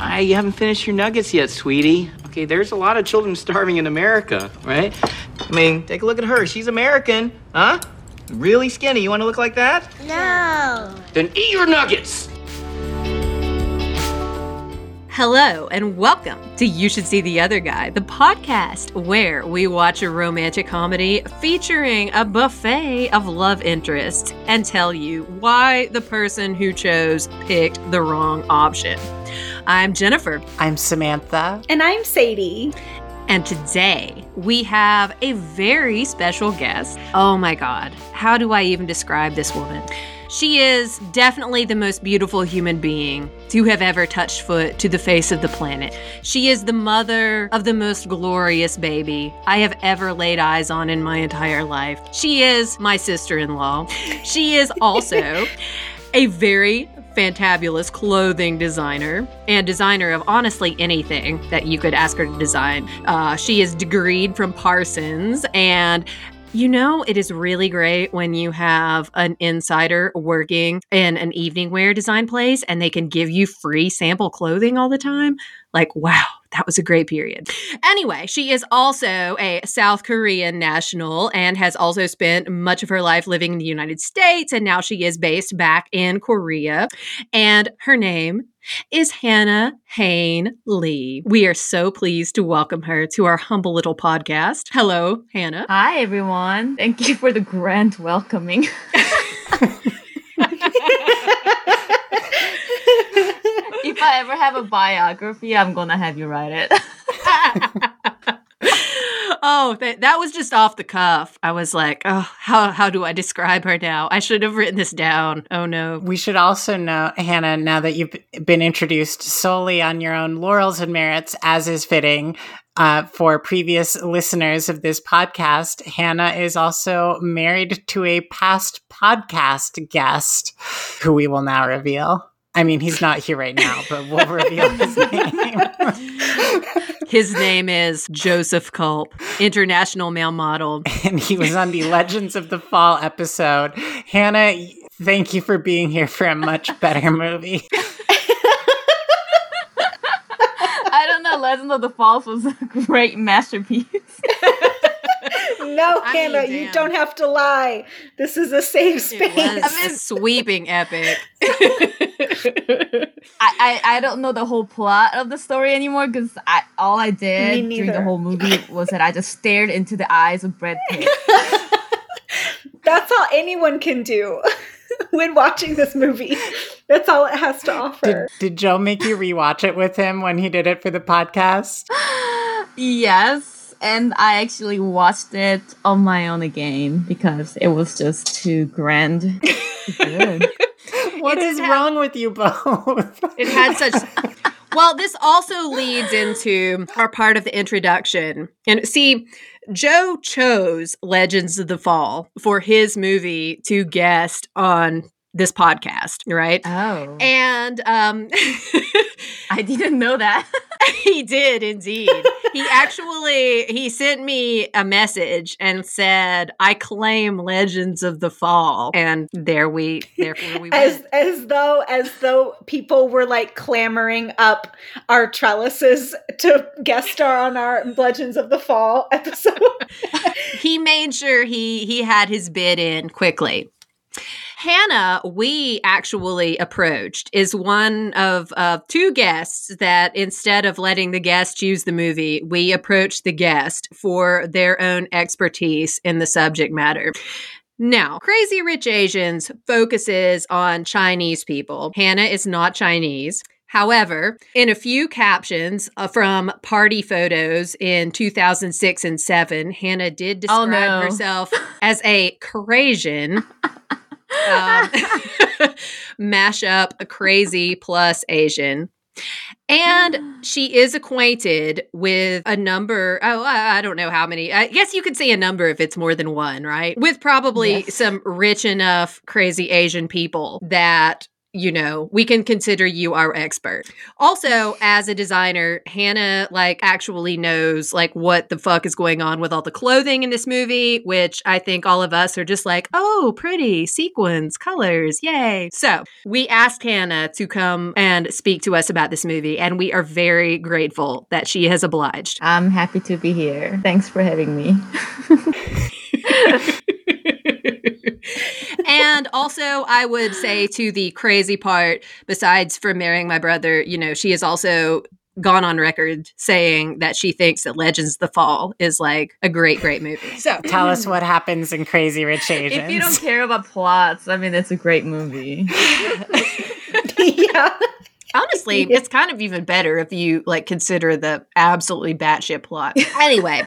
I, you haven't finished your nuggets yet, sweetie. Okay, there's a lot of children starving in America, right? I mean, take a look at her. She's American, huh? Really skinny. You want to look like that? No. Then eat your nuggets. Hello, and welcome to You Should See the Other Guy, the podcast where we watch a romantic comedy featuring a buffet of love interests and tell you why the person who chose picked the wrong option. I'm Jennifer. I'm Samantha. And I'm Sadie. And today we have a very special guest. Oh my God, how do I even describe this woman? She is definitely the most beautiful human being to have ever touched foot to the face of the planet. She is the mother of the most glorious baby I have ever laid eyes on in my entire life. She is my sister in law. She is also a very fantabulous clothing designer and designer of honestly anything that you could ask her to design. Uh, she is degreed from Parsons and you know, it is really great when you have an insider working in an evening wear design place and they can give you free sample clothing all the time. Like, wow, that was a great period. Anyway, she is also a South Korean national and has also spent much of her life living in the United States. And now she is based back in Korea. And her name is Hannah Haein Lee. We are so pleased to welcome her to our humble little podcast. Hello, Hannah. Hi, everyone. Thank you for the grand welcoming. if I ever have a biography, I'm gonna have you write it. oh, that, that was just off the cuff. I was like, oh, how, how do I describe her now? I should have written this down. Oh, no. We should also know, Hannah, now that you've been introduced solely on your own laurels and merits, as is fitting, uh, for previous listeners of this podcast, Hannah is also married to a past podcast guest who we will now reveal. I mean, he's not here right now, but we'll reveal his name. his name is Joseph Culp, international male model. And he was on the Legends of the Fall episode. Hannah, thank you for being here for a much better movie. I don't know. Legends of the Falls was a great masterpiece. no, I Hannah, mean, you don't have to lie. This is a safe space. It was a sweeping epic. I, I, I don't know the whole plot of the story anymore because I all I did during the whole movie was that I just stared into the eyes of Brad Pitt. That's all anyone can do when watching this movie. That's all it has to offer. Did, did Joe make you rewatch it with him when he did it for the podcast? yes and I actually watched it on my own again because it was just too grand. Good. what is wrong with you both? it had such. Well, this also leads into our part of the introduction. And see, Joe chose Legends of the Fall for his movie to guest on this podcast, right? Oh. And um I didn't know that. he did indeed. he actually he sent me a message and said, "I claim Legends of the Fall." And there we therefore we as as though as though people were like clamoring up our trellises to guest star on our Legends of the Fall episode. he made sure he he had his bid in quickly. Hannah, we actually approached, is one of uh, two guests that instead of letting the guest choose the movie, we approached the guest for their own expertise in the subject matter. Now, Crazy Rich Asians focuses on Chinese people. Hannah is not Chinese. However, in a few captions uh, from party photos in 2006 and 7, Hannah did describe oh, no. herself as a Caucasian um, mash up a crazy plus Asian. And she is acquainted with a number. Oh, I don't know how many. I guess you could say a number if it's more than one, right? With probably yes. some rich enough crazy Asian people that you know, we can consider you our expert. Also, as a designer, Hannah like actually knows like what the fuck is going on with all the clothing in this movie, which I think all of us are just like, "Oh, pretty sequins, colors, yay." So, we asked Hannah to come and speak to us about this movie, and we are very grateful that she has obliged. I'm happy to be here. Thanks for having me. and also, I would say to the crazy part, besides for marrying my brother, you know, she has also gone on record saying that she thinks that Legends of the Fall is like a great, great movie. So tell us what happens in Crazy Rich Asians. If you don't care about plots, I mean, it's a great movie. yeah. Honestly, it's kind of even better if you like consider the absolutely batshit plot. Anyway.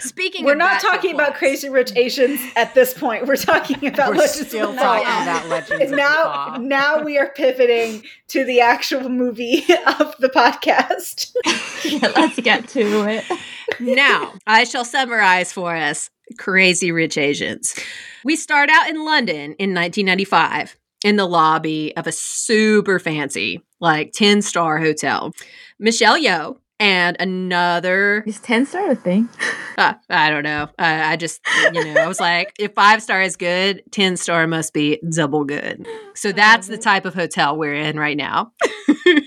Speaking, we're not talking about Crazy Rich Asians at this point. We're talking about we're Legends still of talking about Legends. now, now we are pivoting to the actual movie of the podcast. yeah, let's get to it. now, I shall summarize for us Crazy Rich Asians. We start out in London in 1995 in the lobby of a super fancy, like 10 star hotel. Michelle Yeoh, and another. Is 10 star a thing? Uh, I don't know. Uh, I just, you know, I was like, if five star is good, 10 star must be double good. So that's the type of hotel we're in right now.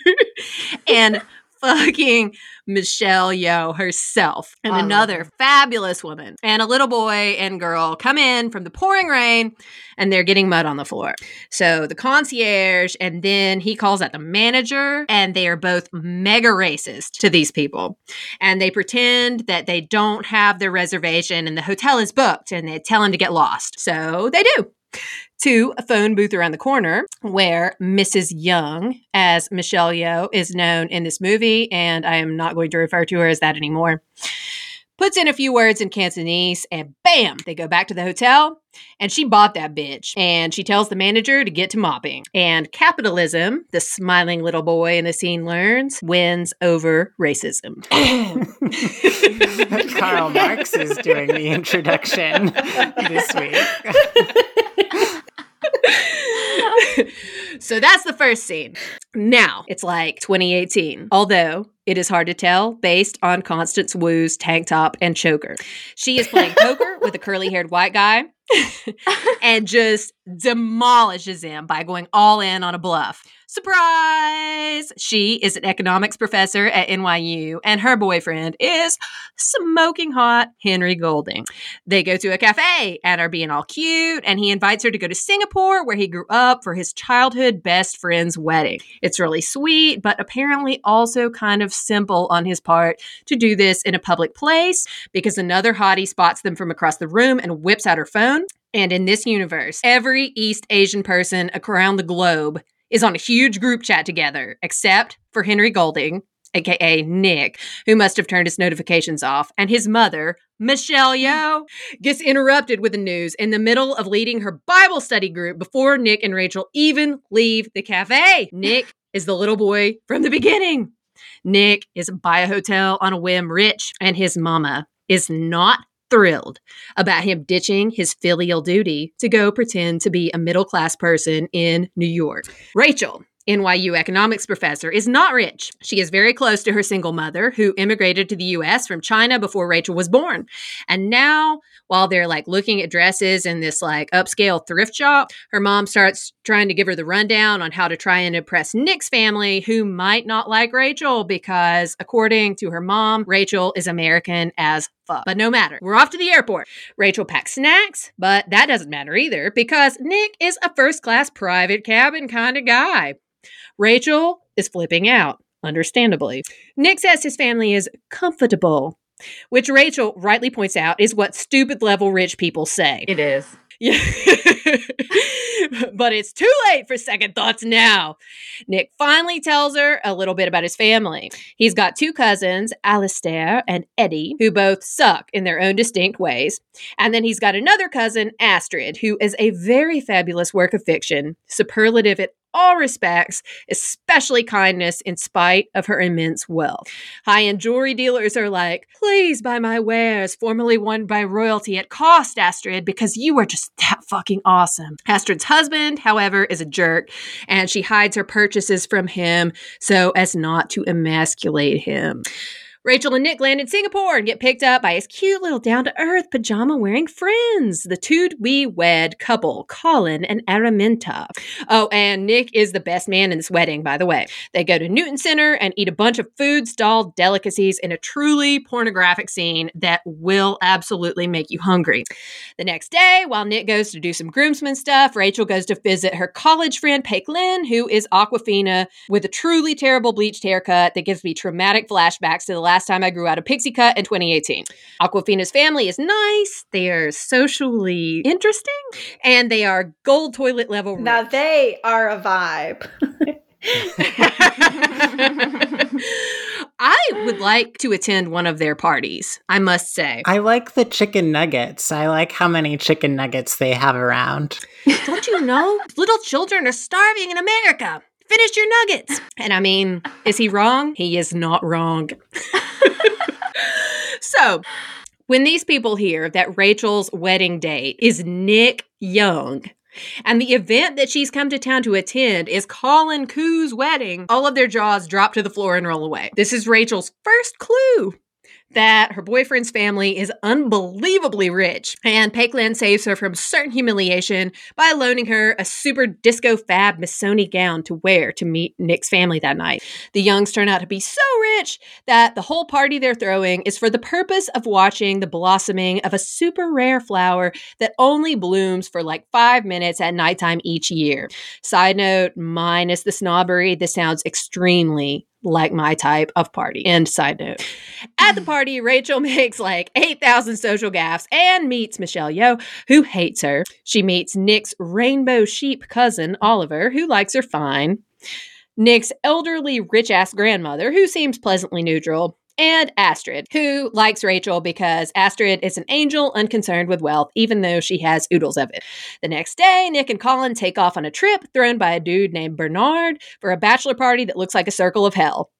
and fucking Michelle Yeoh herself and another fabulous woman and a little boy and girl come in from the pouring rain and they're getting mud on the floor. So the concierge and then he calls out the manager and they are both mega racist to these people. And they pretend that they don't have their reservation and the hotel is booked and they tell him to get lost. So they do to a phone booth around the corner where Mrs. Young, as Michelle Yeoh is known in this movie, and I am not going to refer to her as that anymore, puts in a few words in Cantonese, and bam, they go back to the hotel. And she bought that bitch. And she tells the manager to get to mopping. And capitalism, the smiling little boy in the scene learns, wins over racism. Karl Marx is doing the introduction this week. so that's the first scene. Now it's like 2018, although it is hard to tell based on Constance Wu's tank top and choker. She is playing poker with a curly haired white guy and just demolishes him by going all in on a bluff. Surprise! She is an economics professor at NYU, and her boyfriend is smoking hot Henry Golding. They go to a cafe and are being all cute, and he invites her to go to Singapore, where he grew up, for his childhood best friend's wedding. It's really sweet, but apparently also kind of simple on his part to do this in a public place because another hottie spots them from across the room and whips out her phone. And in this universe, every East Asian person around the globe is on a huge group chat together, except for Henry Golding, aka Nick, who must have turned his notifications off, and his mother, Michelle Yeoh, gets interrupted with the news in the middle of leading her Bible study group before Nick and Rachel even leave the cafe. Nick is the little boy from the beginning. Nick is by a hotel on a whim rich, and his mama is not thrilled about him ditching his filial duty to go pretend to be a middle class person in New York. Rachel, NYU economics professor, is not rich. She is very close to her single mother, who immigrated to the US from China before Rachel was born. And now while they're like looking at dresses in this like upscale thrift shop, her mom starts trying to give her the rundown on how to try and impress Nick's family, who might not like Rachel because, according to her mom, Rachel is American as fuck. But no matter, we're off to the airport. Rachel packs snacks, but that doesn't matter either because Nick is a first class private cabin kind of guy. Rachel is flipping out, understandably. Nick says his family is comfortable which Rachel rightly points out is what stupid level rich people say. It is. Yeah. but it's too late for second thoughts now. Nick finally tells her a little bit about his family. He's got two cousins, Alistair and Eddie, who both suck in their own distinct ways. And then he's got another cousin, Astrid, who is a very fabulous work of fiction, superlative at all respects, especially kindness in spite of her immense wealth. High end jewelry dealers are like, please buy my wares, formerly won by royalty at cost, Astrid, because you are just that fucking awesome. Astrid's husband husband, however, is a jerk, and she hides her purchases from him so as not to emasculate him. Rachel and Nick land in Singapore and get picked up by his cute little down to earth pajama wearing friends, the two we wed couple, Colin and Araminta. Oh, and Nick is the best man in this wedding, by the way. They go to Newton Center and eat a bunch of food stall delicacies in a truly pornographic scene that will absolutely make you hungry. The next day, while Nick goes to do some groomsmen stuff, Rachel goes to visit her college friend, Peik Lin, who is Awkwafina with a truly terrible bleached haircut that gives me traumatic flashbacks to the last last time I grew out a pixie cut in 2018. Awkwafina's family is nice, they are socially interesting, and they are gold toilet level. Now they are a vibe. I would like to attend one of their parties, I must say. I like the chicken nuggets. I like how many chicken nuggets they have around. Don't you know? Little children are starving in America finish your nuggets. And I mean, is he wrong? He is not wrong. so, when these people hear that Rachel's wedding date is Nick Young, and the event that she's come to town to attend is Colin Khoo's wedding. All of their jaws drop to the floor and roll away. This is Rachel's first clue that her boyfriend's family is unbelievably rich, and Peik Lin saves her from certain humiliation by loaning her a super disco fab Missoni gown to wear to meet Nick's family that night. The Youngs turn out to be so rich that the whole party they're throwing is for the purpose of watching the blossoming of a super rare flower that only blooms for like five minutes at nighttime each year. Side note, minus the snobbery, this sounds extremely like my type of party. End side note. At the mm. party, Rachel makes like 8,000 social gaffes and meets Michelle Yeoh, who hates her. She meets Nick's rainbow sheep cousin, Oliver, who likes her fine. Nick's elderly rich ass grandmother, who seems pleasantly neutral, and Astrid, who likes Rachel because Astrid is an angel unconcerned with wealth, even though she has oodles of it. The next day, Nick and Colin take off on a trip thrown by a dude named Bernard for a bachelor party that looks like a circle of hell.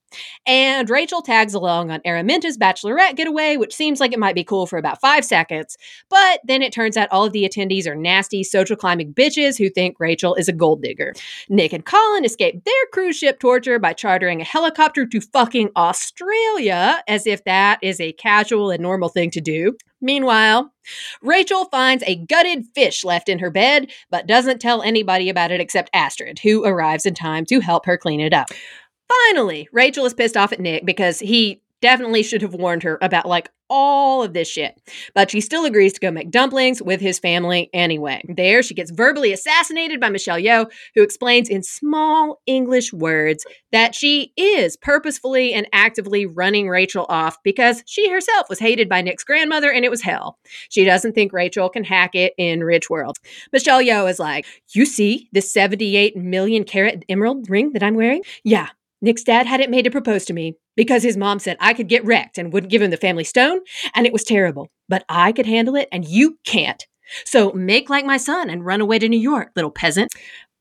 And Rachel tags along on Araminta's bachelorette getaway, which seems like it might be cool for about five seconds. But then it turns out all of the attendees are nasty social climbing bitches who think Rachel is a gold digger. Nick and Colin escape their cruise ship torture by chartering a helicopter to fucking Australia, as if that is a casual and normal thing to do. Meanwhile, Rachel finds a gutted fish left in her bed, but doesn't tell anybody about it except Astrid, who arrives in time to help her clean it up. Finally, Rachel is pissed off at Nick because he definitely should have warned her about like all of this shit. But she still agrees to go make dumplings with his family anyway. There, she gets verbally assassinated by Michelle Yeoh, who explains in small English words that she is purposefully and actively running Rachel off because she herself was hated by Nick's grandmother and it was hell. She doesn't think Rachel can hack it in Rich World. Michelle Yeoh is like, You see this 78 million carat emerald ring that I'm wearing? Yeah, Nick's dad had it made to propose to me because his mom said I could get wrecked and wouldn't give him the family stone, and it was terrible. But I could handle it, and you can't. So make like my son and run away to New York, little peasant.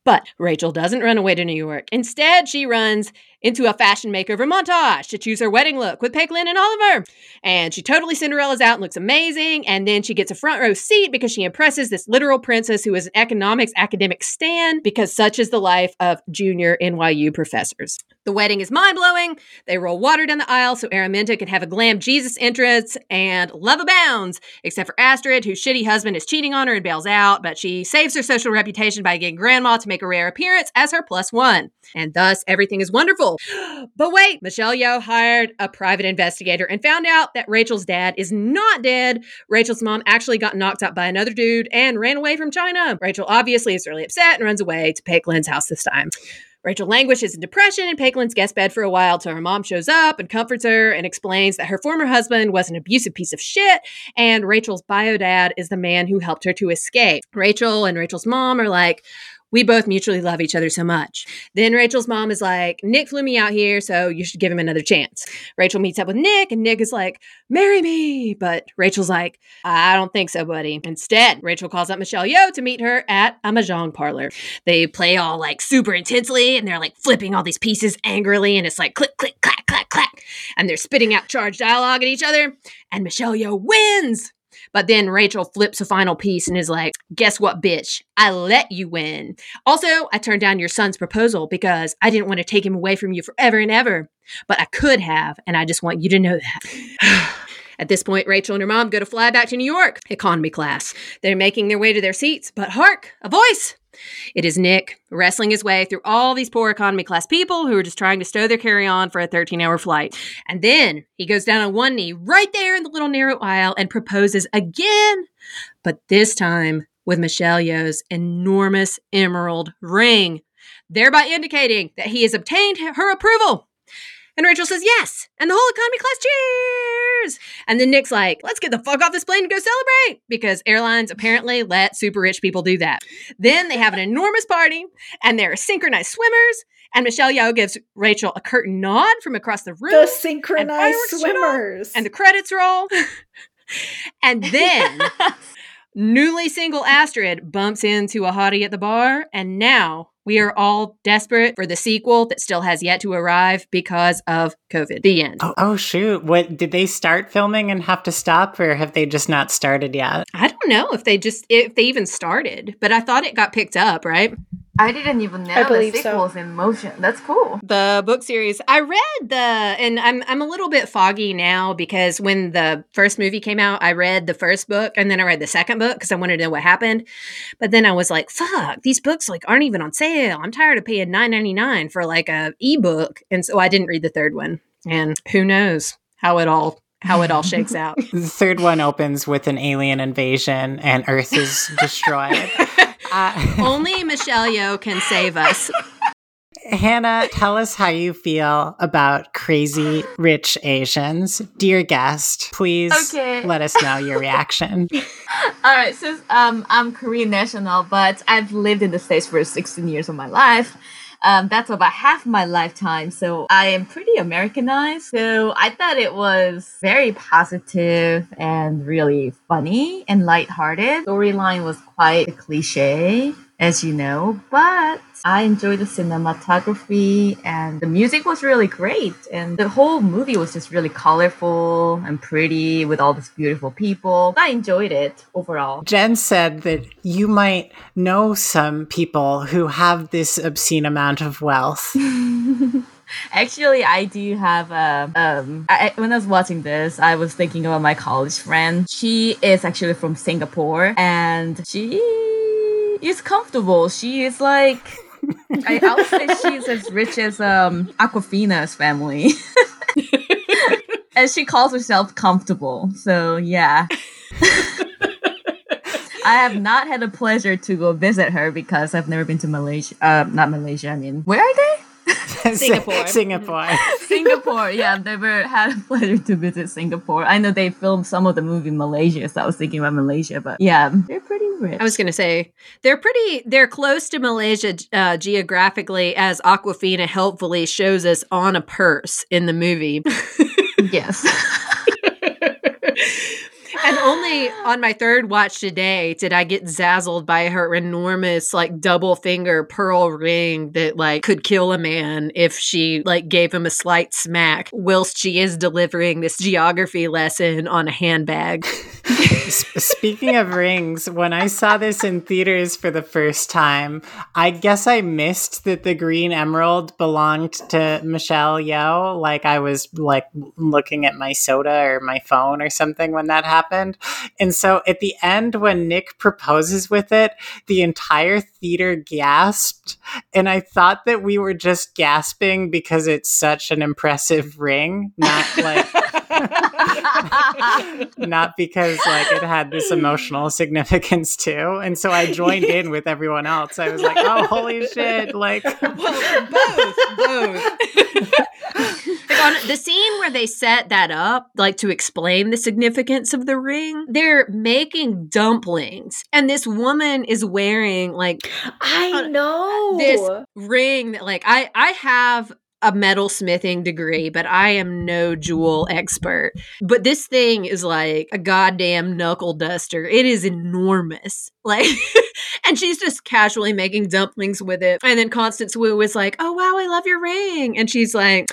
But Rachel doesn't run away to New York. Instead, she runs into a fashion makeover montage to choose her wedding look with Peik Lin and Oliver. And she totally Cinderella's out and looks amazing. And then she gets a front row seat because she impresses this literal princess who is an economics academic stand because such is the life of junior NYU professors. The wedding is mind blowing. They roll water down the aisle so Araminta can have a glam Jesus entrance and love abounds, except for Astrid, whose shitty husband is cheating on her and bails out, but she saves her social reputation by getting grandma to make a rare appearance as her plus one. And thus, everything is wonderful But wait, Michelle Yeoh hired a private investigator and found out that Rachel's dad is not dead. Rachel's mom actually got knocked out by another dude and ran away from China. Rachel obviously is really upset and runs away to Peik Lin's house this time. Rachel languishes in depression in Peik Lin's guest bed for a while till her mom shows up and comforts her and explains that her former husband was an abusive piece of shit and Rachel's bio dad is the man who helped her to escape. Rachel and Rachel's mom are like, we both mutually love each other so much. Then Rachel's mom is like, Nick flew me out here, so you should give him another chance. Rachel meets up with Nick, and Nick is like, marry me. But Rachel's like, I don't think so, buddy. Instead, Rachel calls up Michelle Yeoh to meet her at a mahjong parlor. They play all like super intensely, and they're like flipping all these pieces angrily, and it's like click, click, clack, clack, clack. And they're spitting out charged dialogue at each other, and Michelle Yeoh wins. But then Rachel flips a final piece and is like, Guess what, bitch? I let you win. Also, I turned down your son's proposal because I didn't want to take him away from you forever and ever. But I could have, and I just want you to know that. At this point, Rachel and her mom go to fly back to New York, economy class. They're making their way to their seats, but hark, a voice! It is Nick wrestling his way through all these poor economy class people who are just trying to stow their carry on for a 13 hour flight. And then he goes down on one knee right there in the little narrow aisle and proposes again, but this time with Michelle Yeoh's enormous emerald ring, thereby indicating that he has obtained her approval. And Rachel says yes. And the whole economy class cheers. And then Nick's like, let's get the fuck off this plane and go celebrate because airlines apparently let super rich people do that. Then they have an enormous party and there are synchronized swimmers. And Michelle Yeoh gives Rachel a curtain nod from across the room. The synchronized and swimmers. And the credits roll. and then newly single Astrid bumps into a hottie at the bar. And now we are all desperate for the sequel that still has yet to arrive because of COVID. The end. Oh, oh, shoot. What did they start filming and have to stop or have they just not started yet? I don't know if they just if they even started, but I thought it got picked up, right? I didn't even know the sequel's so. in motion. That's cool. The book series. I read the and I'm I'm a little bit foggy now because when the first movie came out, I read the first book and then I read the second book because I wanted to know what happened. But then I was like, fuck, these books like aren't even on sale. I'm tired of paying nine ninety nine for like a ebook. And so I didn't read the third one. And who knows how it all how it all shakes out. the third one opens with an alien invasion and Earth is destroyed. Uh, Only Michelle Yeoh can save us. Hannah, tell us how you feel about crazy rich Asians. Dear guest, please okay. let us know your reaction. All right, so um, I'm Korean national, but I've lived in the States for 16 years of my life. Um, that's about half my lifetime. So I am pretty Americanized. So I thought it was very positive and really funny and lighthearted. Storyline was quite cliche as you know, but I enjoyed the cinematography and the music was really great. And the whole movie was just really colorful and pretty with all these beautiful people. I enjoyed it overall. Jen said that you might know some people who have this obscene amount of wealth. Actually, I do have a. Um, I, when I was watching this, I was thinking about my college friend. She is actually from Singapore, and she is comfortable. She is like I, I would say she's as rich as um Awkwafina's family. and she calls herself comfortable. So yeah. I have not had the pleasure to go visit her because I've never been to Malaysia. Uh, not Malaysia. I mean, where are they? Singapore. Singapore. Singapore. Yeah, I've never had a pleasure to visit Singapore. I know they filmed some of the movie in Malaysia, so I was thinking about Malaysia, but yeah, they're pretty rich. I was going to say they're pretty. They're close to Malaysia uh, geographically, as Awkwafina helpfully shows us on a purse in the movie. yes and only on my third watch today did I get zazzled by her enormous like double finger pearl ring that like could kill a man if she like gave him a slight smack whilst she is delivering this geography lesson on a handbag. Speaking of rings, when I saw this in theaters for the first time, I guess I missed that the green emerald belonged to Michelle Yeoh. Like I was like looking at my soda or my phone or something when that happened. And so at the end, when Nick proposes with it, the entire theater gasped. And I thought that we were just gasping because it's such an impressive ring, not like. Not because like it had this emotional significance too. And so I joined in with everyone else. I was like, oh, holy shit. Like, well, both, both. like on the scene where they set that up, like to explain the significance of the ring, they're making dumplings, and this woman is wearing like I uh, know this ring that like I I have a metal smithing degree, but I am no jewel expert. But this thing is like a goddamn knuckle duster. It is enormous. Like, and she's just casually making dumplings with it. And then Constance Wu is like, Oh, wow, I love your ring. And she's like,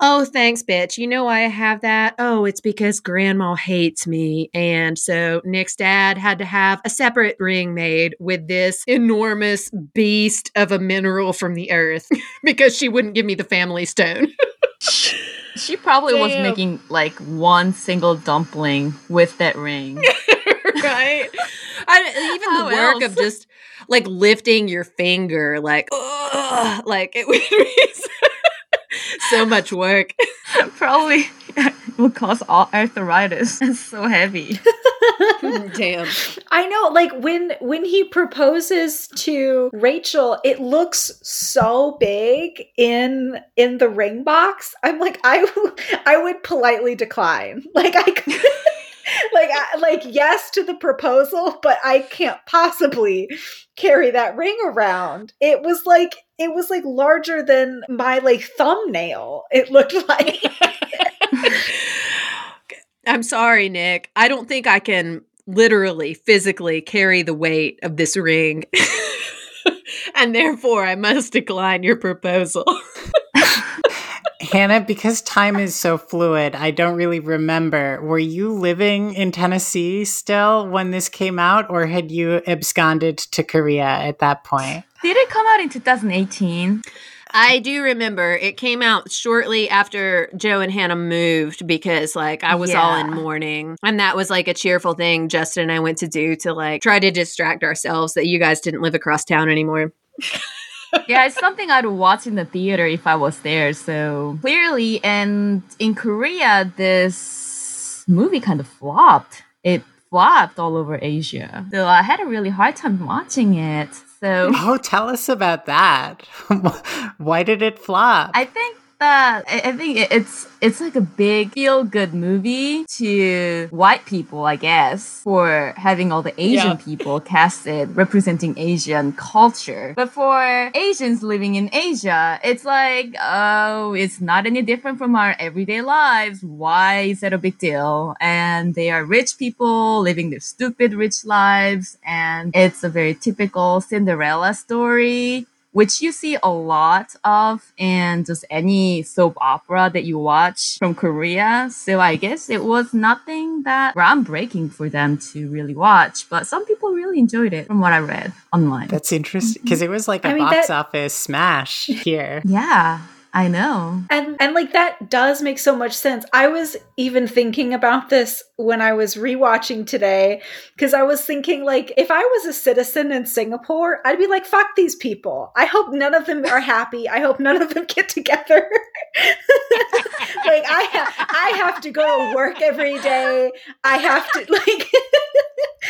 Oh, thanks, bitch. You know why I have that? Oh, it's because grandma hates me. And so Nick's dad had to have a separate ring made with this enormous beast of a mineral from the earth because she wouldn't give me the family stone. She probably was making like one single dumpling with that ring. right? I, even How the work else? of just like lifting your finger, like, ugh, like it would be so- so much work. probably would cause all arthritis. It's so heavy. Damn. I know, like when when he proposes to Rachel, it looks so big in in the ring box. I'm like, I I would politely decline. Like I could, like I, like yes to the proposal, but I can't possibly carry that ring around. It was like it was like larger than my like thumbnail. It looked like. I'm sorry, Nick. I don't think I can literally, physically carry the weight of this ring. and therefore, I must decline your proposal. Hannah, because time is so fluid, I don't really remember. Were you living in Tennessee still when this came out, or had you absconded to Korea at that point? Did it come out in 2018? I do remember it came out shortly after Joe and Hannah moved because like I was all in mourning. And that was like a cheerful thing Justin and I went to do to like try to distract ourselves that you guys didn't live across town anymore. yeah, it's something I'd watch in the theater if I was there. So clearly, and in Korea, this movie kind of flopped. It flopped all over Asia. So I had a really hard time watching it. So Oh, tell us about that. Why did it flop? I think that I I think it- it's it's like a big feel good movie to white people, I guess, for having all the Asian Yeah. people casted representing Asian culture. But for Asians living in Asia, it's like, oh, it's not any different from our everyday lives. Why is that a big deal? And they are rich people living their stupid rich lives, and it's a very typical Cinderella story which you see a lot of in just any soap opera that you watch from Korea. So I guess it was nothing that groundbreaking for them to really watch, but some people really enjoyed it from what I read online. That's interesting because it was like a I mean, box that- office smash here. yeah, I know. And and like that does make so much sense. I was even thinking about this when I was rewatching today because I was thinking like if I was a citizen in Singapore, I'd be like fuck these people. I hope none of them are happy. I hope none of them get together. like I ha- I have to go work every day. I have to like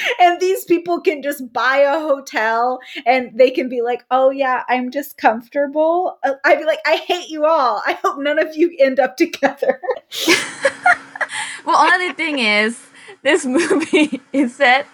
and these people can just buy a hotel and they can be like, "Oh yeah, I'm just comfortable." Uh, I'd be like, "I hate you all. I hope none of you end up together." Well, another thing is this movie is set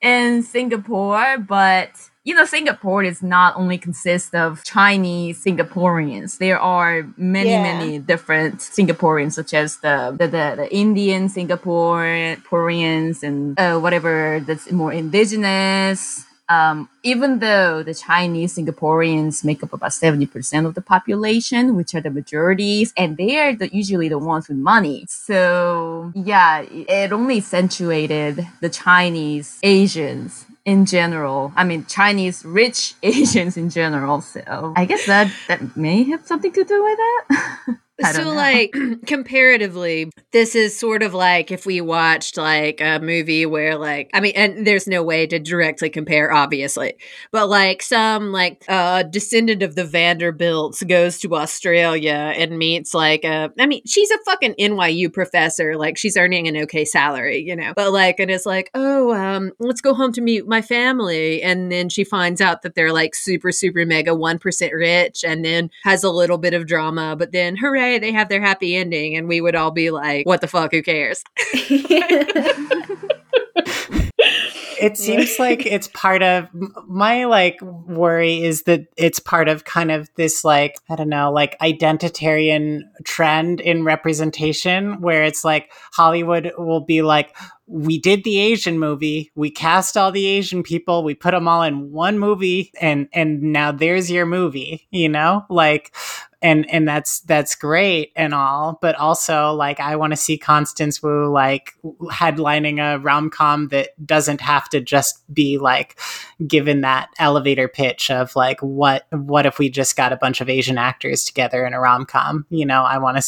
in Singapore, but you know, Singapore is not only consist of Chinese Singaporeans. There are many, Yeah. many different Singaporeans, such as the the, the, the Indian Singaporeans and uh, whatever that's more indigenous. Um, even though the Chinese Singaporeans make up about 70% of the population, which are the majorities, and they are the, usually the ones with money. So, yeah, it only accentuated the Chinese Asians in general. I mean, Chinese rich Asians in general. So, I guess that, that may have something to do with that. So like comparatively this is sort of like if we watched like a movie where like i mean and there's no way to directly compare obviously but like some like uh descendant of the vanderbilts goes to australia and meets like a i mean she's a fucking nyu professor like she's earning an okay salary you know but like and it's like oh um let's go home to meet my family and then she finds out that they're like super super mega 1% rich and then has a little bit of drama but then hooray they have their happy ending and we would all be like what the fuck? Who cares? It seems like it's part of my like worry is that it's part of kind of this like I don't know like identitarian trend in representation where it's like Hollywood will be like we did the Asian movie we cast all the Asian people we put them all in one movie and and now there's your movie you know? Like and and that's that's great and all but also like i want to see constance wu like headlining a rom-com that doesn't have to just be like given that elevator pitch of like what what if we just got a bunch of asian actors together in a rom-com? You know i want to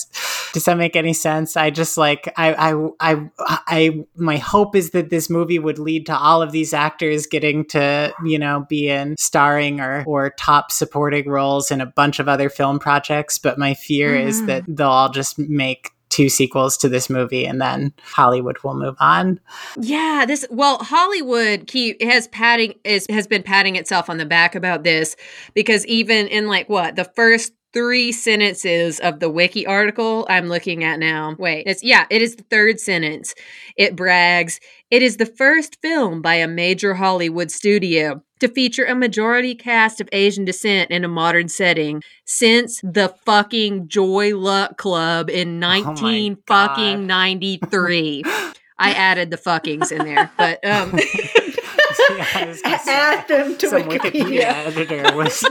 does that make any sense? I just like I, I i i my hope is that this movie would lead to all of these actors getting to you know be in starring or or top supporting roles in a bunch of other film projects but my fear mm-hmm. is that they'll all just make two sequels to this movie and then Hollywood will move on. Yeah, this well Hollywood keep has patting is has been patting itself on the back about this because even in like what the first three sentences of the wiki article I'm looking at now. Wait, it's yeah, it is the third sentence. It brags, it is the first film by a major Hollywood studio to feature a majority cast of Asian descent in a modern setting since the fucking Joy Luck Club in 19 oh fucking 93. I added the fuckings in there, but um yeah, Add them to some Wikipedia. Wikipedia editor was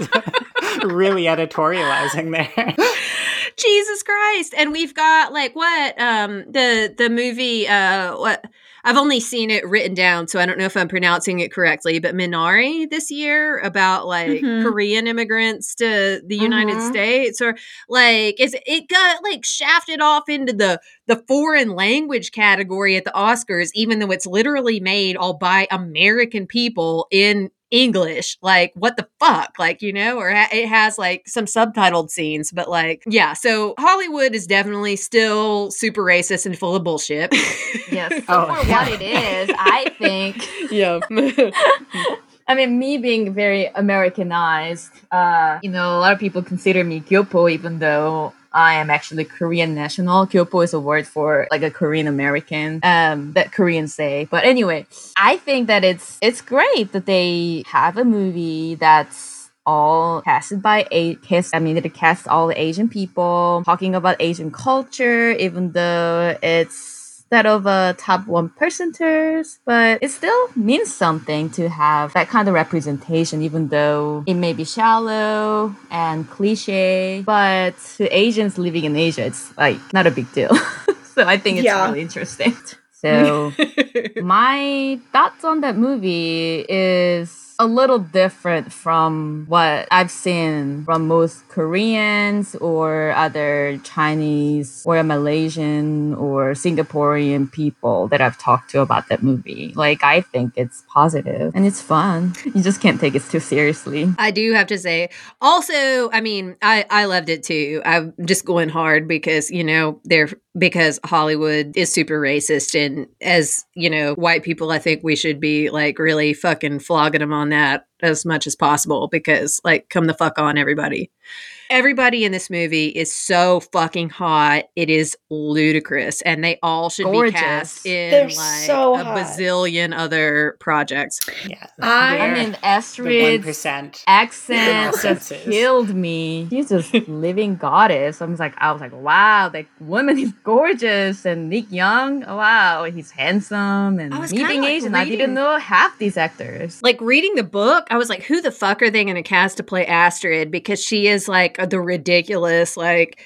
really editorializing there. Jesus Christ. And we've got like what um the the movie uh what I've only seen it written down, so I don't know if I'm pronouncing it correctly, but Minari this year about like mm-hmm. Korean immigrants to the United mm-hmm. States or like is it got like shafted off into the the foreign language category at the Oscars even though it's literally made all by American people in English. Like, what the fuck? Like, you know, or ha- it has like some subtitled scenes, but like, yeah. So Hollywood is definitely still super racist and full of bullshit. yes. oh, for yeah. what it is, I think. yeah. I mean, me being very Americanized, uh, you know, a lot of people consider me Gyopo, even though I am actually Korean national. Kyopo is a word for like a Korean American um, that Koreans say. But anyway, I think that it's it's great that they have a movie that's all casted by a cast. I mean, it casts all the Asian people talking about Asian culture, even though it's that of a top one percenters, but it still means something to have that kind of representation, even though it may be shallow and cliche. But to Asians living in Asia, it's like not a big deal. so I think it's yeah. really interesting. So my thoughts on that movie is a little different from what I've seen from most Koreans or other Chinese or Malaysian or Singaporean people that I've talked to about that movie. Like, I think it's positive and it's fun. You just can't take it too seriously. I do have to say, also, I mean, I, I loved it too. I'm just going hard because, you know, they're because Hollywood is super racist. And as, you know, white people, I think we should be like really fucking flogging them on that as much as possible because, like, come the fuck on, everybody. Everybody in this movie is so fucking hot. It is ludicrous. And they all should Gorgeous. be cast in They're like so a bazillion other projects. Yeah. I, I mean, Astrid's accent just killed me. She's just living goddess. I was like, I was like, wow, that woman is gorgeous. And Nick Young, oh, wow, he's handsome. And me being like Asian, reading, I didn't know half these actors. Like reading the book, I was like, who the fuck are they going to cast to play Astrid? Because she is like the ridiculous like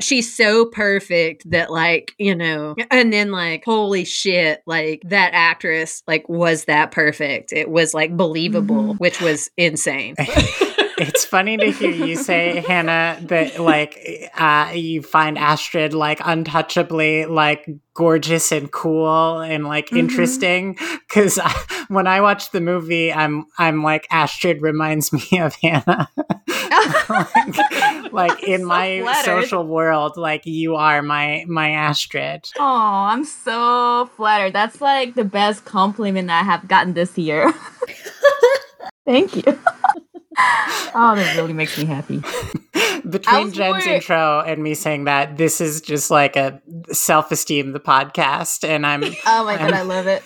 she's so perfect that like you know and then like holy shit like that actress like was that perfect it was like believable mm-hmm. which was insane it's funny to hear you say hannah that like uh, you find astrid like untouchably like gorgeous and cool and like mm-hmm. interesting. Because when i watch the movie i'm i'm like astrid reminds me of hannah. Like, like in so my flattered. social world like you are my my astrid. Oh i'm so flattered. That's like the best compliment i have gotten this year. Thank you oh, that really makes me happy. Between Jen's more... intro and me saying that, this is just like a self esteem the podcast, and I'm. Oh my I'm, god, I love it.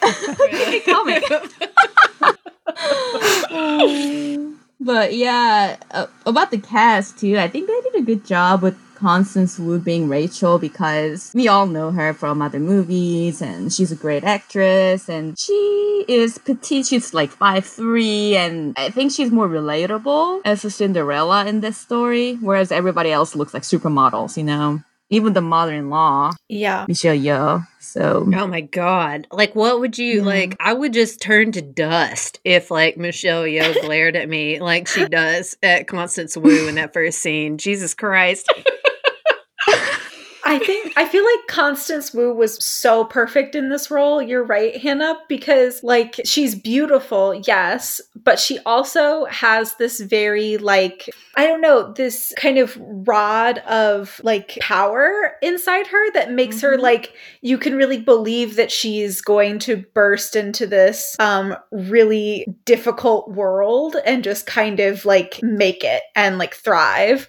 but yeah, uh, about the cast too, I think they did a good job with Constance Wu being Rachel because we all know her from other movies and she's a great actress and she is petite. She's like five three, and I think she's more relatable as a Cinderella in this story, whereas everybody else looks like supermodels, you know? Even the mother-in-law, Yeah. Michelle Yeoh. So Oh my god. Like what would you Yeah. like I would just turn to dust if like Michelle Yeoh glared at me like she does at Constance Wu in that first scene. Jesus Christ. I think I feel like Constance Wu was so perfect in this role. You're right, Hannah, because like she's beautiful, yes, but she also has this very like I don't know, this kind of rod of like power inside her that makes her Mhm. like you can really believe that she's going to burst into this um really difficult world and just kind of like make it and like thrive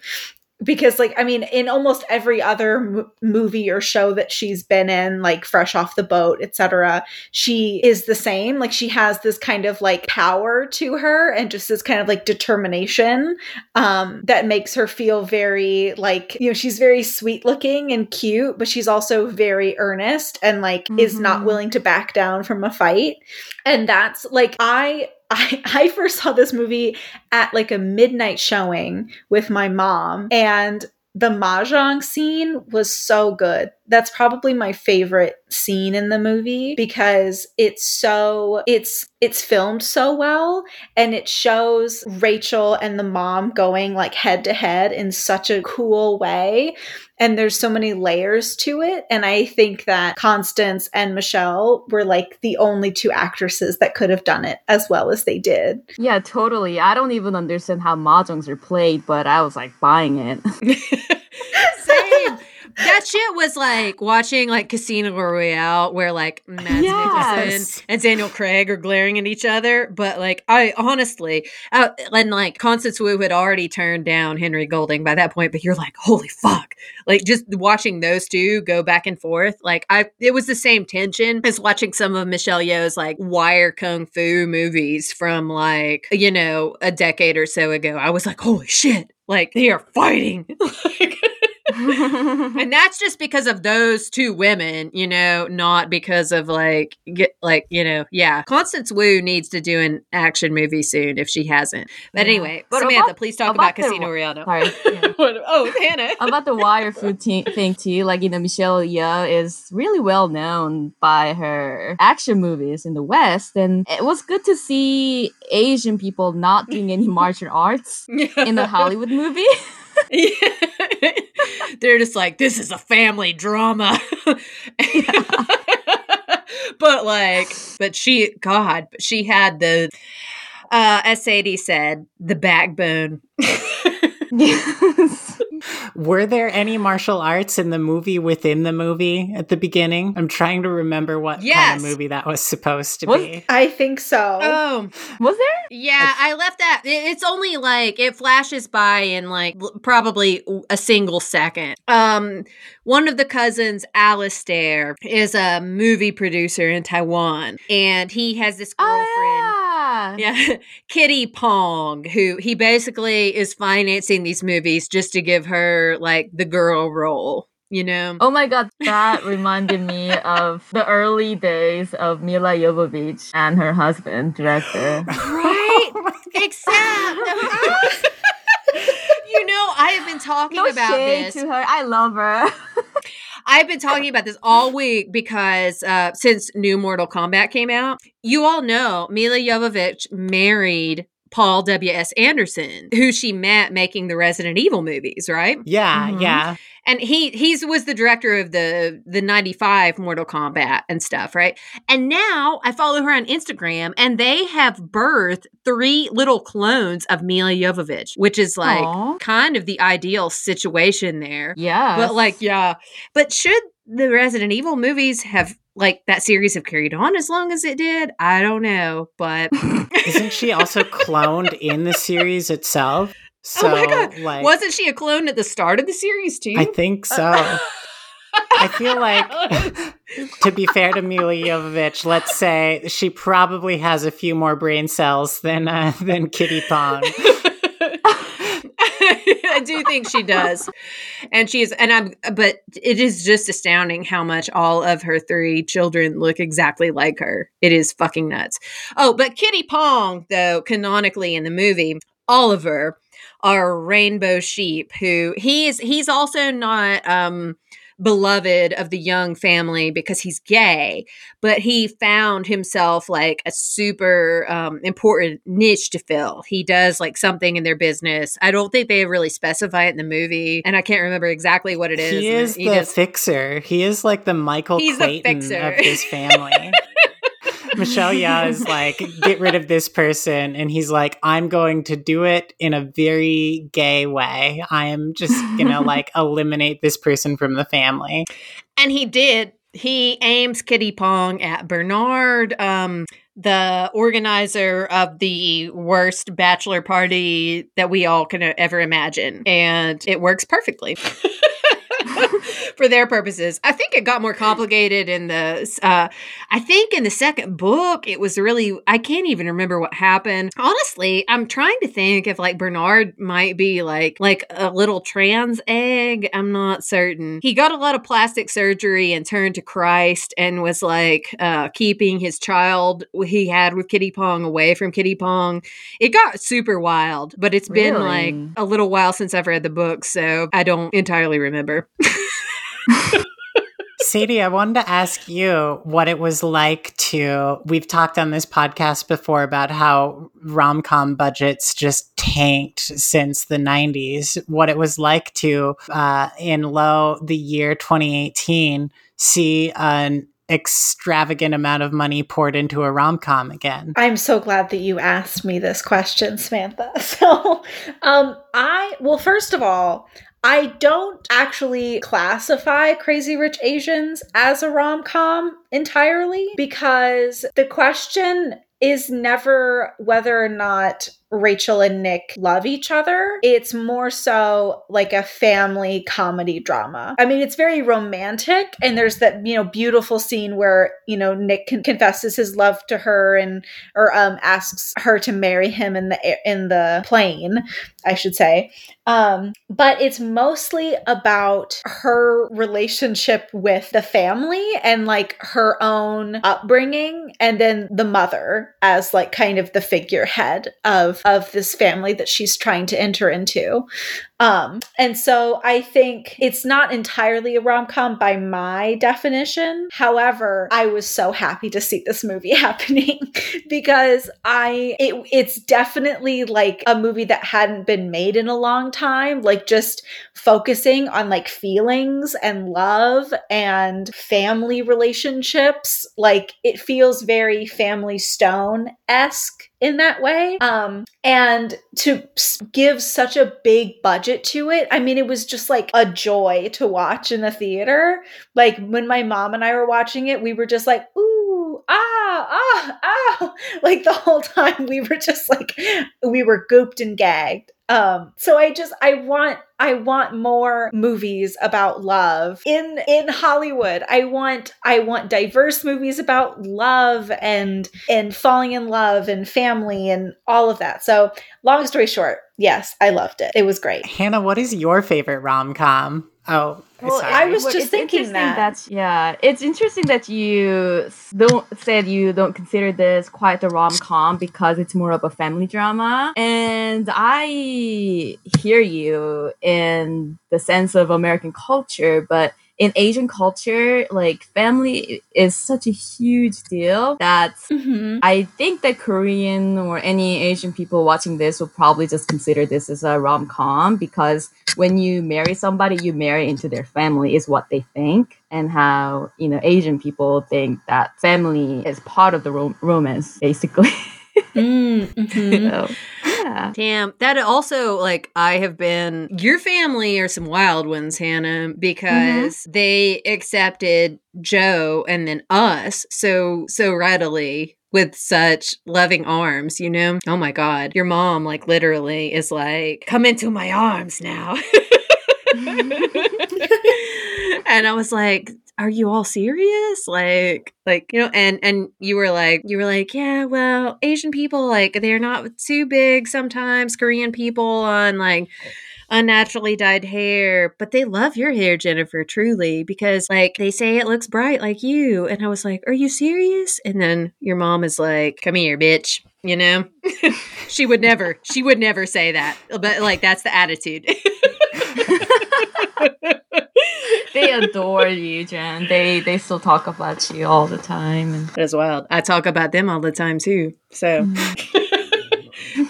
because like i mean in almost every other m- movie or show that she's been in like fresh off the boat etc she is the same like she has this kind of like power to her and just this kind of like determination um that makes her feel very like you know she's very sweet looking and cute but she's also very earnest and like is not Mhm. willing to back down from a fight and that's like i I, I first saw this movie at like a midnight showing with my mom and the mahjong scene was so good. That's probably my favorite scene in the movie because it's so it's it's filmed so well and it shows Rachel and the mom going like head to head in such a cool way and there's so many layers to it and I think that Constance and Michelle were like the only two actresses that could have done it as well as they did. yeah, totally. I don't even understand how mahjongs are played, but I was like buying it. Same. That shit was like watching like Casino Royale, where like Mads Yes. Mikkelsen and Daniel Craig are glaring at each other. But like, I honestly, uh, and like Constance Wu had already turned down Henry Golding by that point. But you're like, holy fuck! Like just watching those two go back and forth, like I, it was the same tension as watching some of Michelle Yeoh's like wire kung fu movies from like you know a decade or so ago. I was like, holy shit! Like they are fighting. like, and that's just because of those two women, you know, not because of like get like, you know, yeah. Constance Wu needs to do an action movie soon if she hasn't. But Yeah. anyway, But Samantha, about- please talk about, about the- Casino Royale. Sorry. Yeah. Oh, Hannah. about the wire food te- thing too like you know michelle yeoh is really well known by her action movies in the west and it was good to see asian people not doing any martial arts in a hollywood movie. They're just like, this is a family drama. but like, but she, God, but she had the, uh, as Sadie said, the backbone. yes Were there any martial arts in the movie within the movie at the beginning? I'm trying to remember what kind of movie that was supposed to Was- be. I think so. Oh, was there yeah, I left that. It's only like it flashes by in like probably a single second. Um, one of the cousins, Alistair, is a movie producer in Taiwan, and he has this girlfriend. oh, yeah. Yeah, Kitty Pong, who he basically is financing these movies just to give her like the girl role, you know? Oh my god, that reminded me of the early days of Milla Jovovich and her husband, director. Right? Oh Except, you know, I have been talking No about shade this. to her. I love her. I've been talking about this all week because uh, since New Mortal Kombat came out, you all know Milla Jovovich married Paul W.S. Anderson, who she met making the Resident Evil movies, right? Yeah, Mhm. yeah. and he he's was the director of the the 95 mortal kombat and stuff right and now i follow her on instagram and they have birthed three little clones of milla jovovich which is like Aw. kind of the ideal situation there Yeah. but like yeah but should the resident evil movies have like that series have carried on as long as it did i don't know but Isn't she also cloned in the series itself? So, oh my god like, wasn't she a clone at the start of the series too I think so. I feel like, to be fair to Milla Jovovich, let's say she probably has a few more brain cells than uh, than Kitty Pong. Do think she does. And she's and I'm but it is just astounding how much all of her three children look exactly like her. It is fucking nuts. Oh, but Kitty Pong, though, canonically in the movie, Oliver, our rainbow sheep, who he is he's also not um beloved of the young family because he's gay, but he found himself like a super um, important niche to fill. He does like something in their business. I don't think they really specify it in the movie, and I can't remember exactly what it is. He is he the does- fixer. He is like the Michael He's the Clayton fixer. of his family. Michelle Yeoh is like, get rid of this person. And he's like, I'm going to do it in a very gay way. I am just going to like eliminate this person from the family. And he did. He aims Kitty Pong at Bernard, um, the organizer of the worst bachelor party that we all can ever imagine. And it works perfectly. For their purposes, I think it got more complicated in the. Uh, I think in the second book, it was really. I can't even remember what happened. Honestly, I'm trying to think if like Bernard might be like like a little trans egg. I'm not certain. He got a lot of plastic surgery and turned to Christ and was like uh, keeping his child he had with Kitty Pong away from Kitty Pong. It got super wild, but it's been Really? like a little while since I've read the book, so I don't entirely remember. Sadie, I wanted to ask you what it was like to. We've talked on this podcast before about how rom com budgets just tanked since the 90s. What it was like to, uh, in low the year 2018, see an extravagant amount of money poured into a rom com again. I'm so glad that you asked me this question, Samantha. So, um, I, well, first of all, I don't actually classify Crazy Rich Asians as a rom com entirely because the question is never whether or not Rachel and Nick love each other. It's more so like a family comedy drama. I mean, it's very romantic, and there's that you know beautiful scene where you know Nick con- confesses his love to her and or um asks her to marry him in the in the plane, I should say. Um, but it's mostly about her relationship with the family and like her own upbringing, and then the mother as like kind of the figurehead of of this family that she's trying to enter into. Um, and so I think it's not entirely a rom com by my definition. However, I was so happy to see this movie happening because I it, it's definitely like a movie that hadn't been made in a long time. Like just focusing on like feelings and love and family relationships. Like it feels very Family Stone esque in that way. Um, and to give such a big budget to it, I mean, it was just like a joy to watch in the theater. Like when my mom and I were watching it, we were just like, ooh, ah, ah, ah. Like the whole time we were just like, we were gooped and gagged. Um, so I just I want I want more movies about love in in Hollywood. I want I want diverse movies about love and and falling in love and family and all of that. So long story short, yes, I loved it. It was great. Hannah, what is your favorite rom com? Oh, Well, sorry. I was Well, just it's thinking interesting that. That's yeah. It's interesting that you don't said you don't consider this quite a rom com because it's more of a family drama, and I hear you in the sense of American culture, but in Asian culture, like family is such a huge deal that Mm-hmm. I think that Korean or any Asian people watching this will probably just consider this as a rom com because when you marry somebody, you marry into their family, is what they think, and how you know Asian people think that family is part of the rom- romance, basically. Mm-hmm. so, yeah. Damn, that also like I have been. Your family are some wild ones, Hannah, mm-hmm. because they accepted Joe and then us so so readily with such loving arms. You know, oh my god, your mom like literally is like, "Come into my arms now." and I was like, are you all serious? Like, like, you know, and, and you were like, you were like, yeah, well, Asian people, like, they're not too big sometimes. Korean people on like, unnaturally dyed hair, but they love your hair, Jennifer, truly, because like they say it looks bright like you. And I was like, Are you serious? And then your mom is like, Come here, bitch. You know, she would never, she would never say that, but like that's the attitude. they adore you, Jen. They they still talk about you all the time. And As well. I talk about them all the time too. So mm-hmm.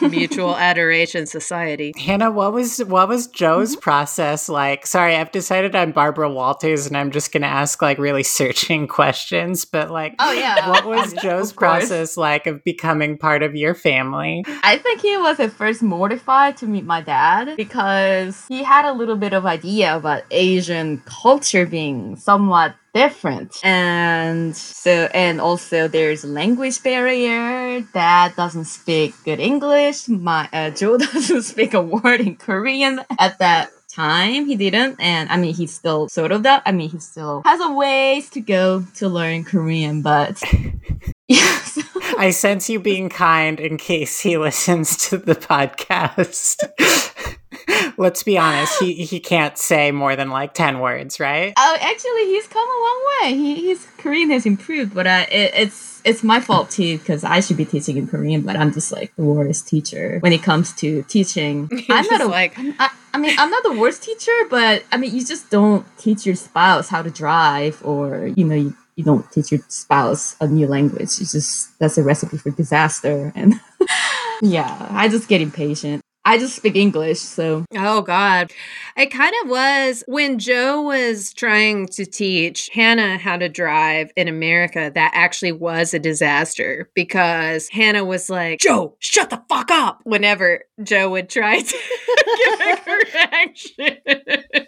Mutual adoration society. Hannah, what was what was Joe's mm-hmm. process like? Sorry, I've decided I'm Barbara Walters and I'm just gonna ask like really searching questions, but like oh yeah, what was Joe's process like of becoming part of your family? I think he was at first mortified to meet my dad because he had a little bit of idea about Asian culture being somewhat different. And so and also there's a language barrier. Dad doesn't speak good English. My uh, Joe doesn't speak a word in Korean at that time he didn't and i mean he's still sort of that i mean he still has a ways to go to learn korean but yeah so I sense you being kind in case he listens to the podcast. Let's be honest, he, he can't say more than like 10 words, right? Oh, actually, he's come a long way. He, his Korean has improved, but uh, it, it's it's my fault too because I should be teaching in Korean, but I'm just like the worst teacher when it comes to teaching. I'm not a, like- I, I mean, I'm not the worst teacher, but I mean, you just don't teach your spouse how to drive, or you know, you, you don't teach your spouse a new language. It's just that's a recipe for disaster, and yeah, I just get impatient. I just speak English, so Oh God. It kind of was when Joe was trying to teach Hannah how to drive in America, that actually was a disaster because Hannah was like, Joe, shut the fuck up whenever Joe would try to give a correction.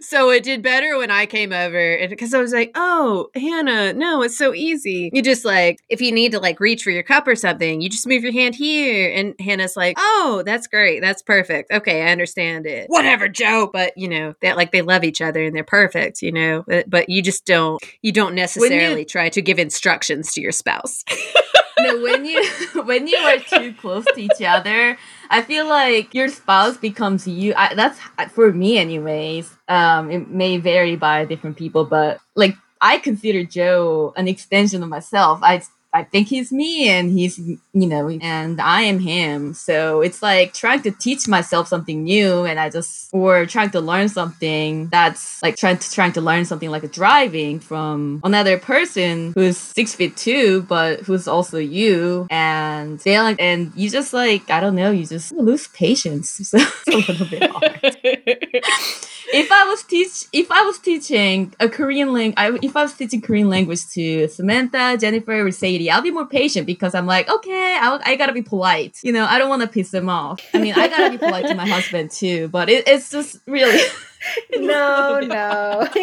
so it did better when I came over and because I was like, oh, Hannah, no, it's so easy. You just like, if you need to like reach for your cup or something, you just move your hand here. And Hannah's like, oh, that's great. That's perfect. Okay, I understand it. Whatever, Joe. But you know, that like they love each other and they're perfect, you know, but, but you just don't, you don't necessarily try to give instructions to your spouse. no, when you when you are too close to each other, I feel like your spouse becomes you. I, that's for me, anyways. Um, it may vary by different people, but like I consider Joe an extension of myself. I I think he's me, and he's you know, and I am him. So it's like trying to teach myself something new, and I just or trying to learn something that's like trying to trying to learn something like driving from another person who's six feet two, but who's also you, and like, and you just like I don't know, you just lose patience. So it's a little bit hard if I was teach if I was teaching a Korean language, if I was teaching Korean language to Samantha, Jennifer, or Sadie, I'll be more patient because I'm like, okay, I'll, I gotta be polite. You know, I don't want to piss them off. I mean, I gotta be polite to my husband too, but it, it's just really. no, no.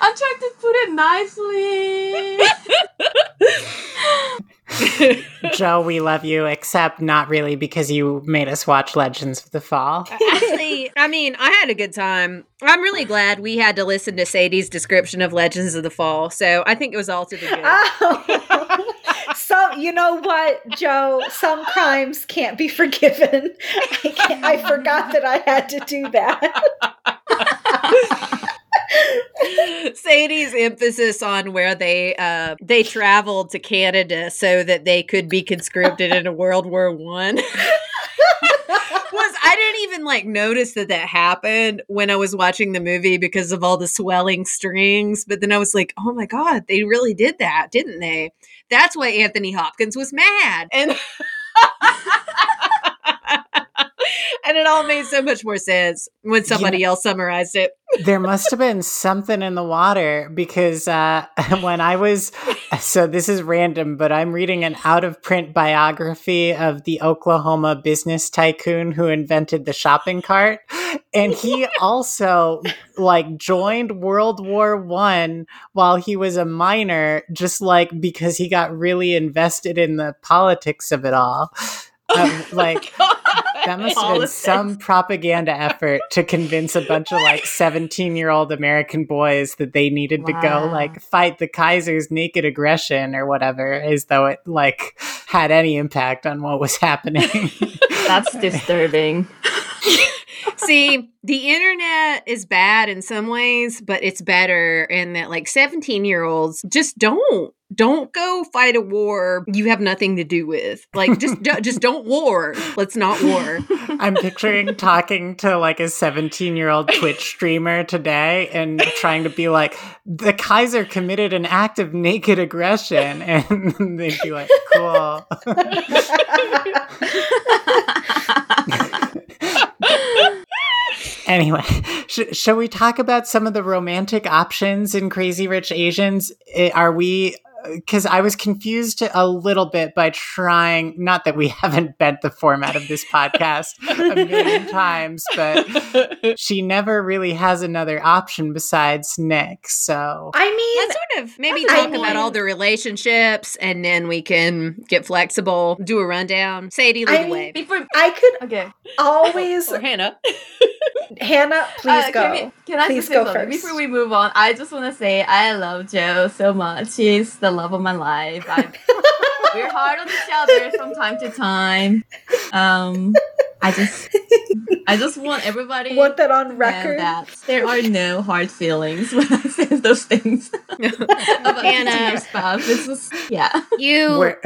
I'm trying to put it nicely. Joe, we love you, except not really because you made us watch Legends of the Fall. Uh, actually, I mean, I had a good time. I'm really glad we had to listen to Sadie's description of Legends of the Fall. So I think it was all to the good. Oh. Some, you know what, Joe? Some crimes can't be forgiven. I, I forgot that I had to do that. Sadie's emphasis on where they uh, they traveled to Canada so that they could be conscripted in a World War One was I didn't even like notice that that happened when I was watching the movie because of all the swelling strings. But then I was like, oh my god, they really did that, didn't they? That's why Anthony Hopkins was mad and. and it all made so much more sense when somebody else summarized it. there must have been something in the water because uh, when I was, so this is random, but I'm reading an out of print biography of the Oklahoma business tycoon who invented the shopping cart. And he also like joined World War One while he was a minor, just like because he got really invested in the politics of it all. Um, like that must have been some propaganda effort to convince a bunch of like 17 year old American boys that they needed to go like fight the Kaiser's naked aggression or whatever, as though it like had any impact on what was happening. That's disturbing. See, the internet is bad in some ways, but it's better in that like 17 year olds just don't don't go fight a war you have nothing to do with. Like just do, just don't war. Let's not war. I'm picturing talking to like a 17 year old Twitch streamer today and trying to be like, the Kaiser committed an act of naked aggression. And they'd be like, cool. anyway, sh- shall we talk about some of the romantic options in Crazy Rich Asians? I- Are we because I was confused a little bit by trying, not that we haven't bent the format of this podcast a million times, but she never really has another option besides Nick. So I mean, Let's sort of maybe That's talk a about all the relationships and then we can get flexible, do a rundown. Sadie, lead I the mean, way. Before, I could okay. Always. Hannah. Hannah, please Uh, go. Can, I Please go first. Before we move on, I just want to say I love Joe so much. He's the love of my life. I, we're hard on each other from time to time. Um, I just, I just want everybody Want that to on know record? that there are no hard feelings when I say those things about Hannah. teaching your spouse. It's just, yeah. You we're,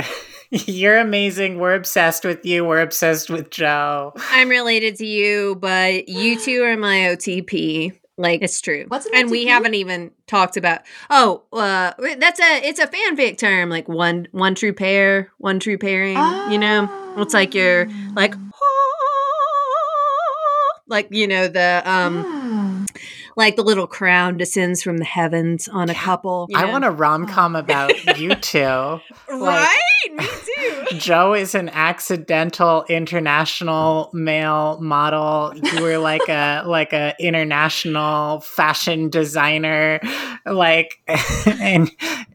you're amazing. We're obsessed with you. We're obsessed with Joe. I'm related to you, but you two are my OTP. Like it's true. What's an and we haven't even talked about oh, uh that's a it's a fanfic term, like one one true pair, one true pairing, you know? It's like you're like like you know the um um. like the little crown descends from the heavens on a couple. you I want a rom com about you two. Right? Me too. Joe is an accidental international male model. You were like a like a international fashion designer. Like and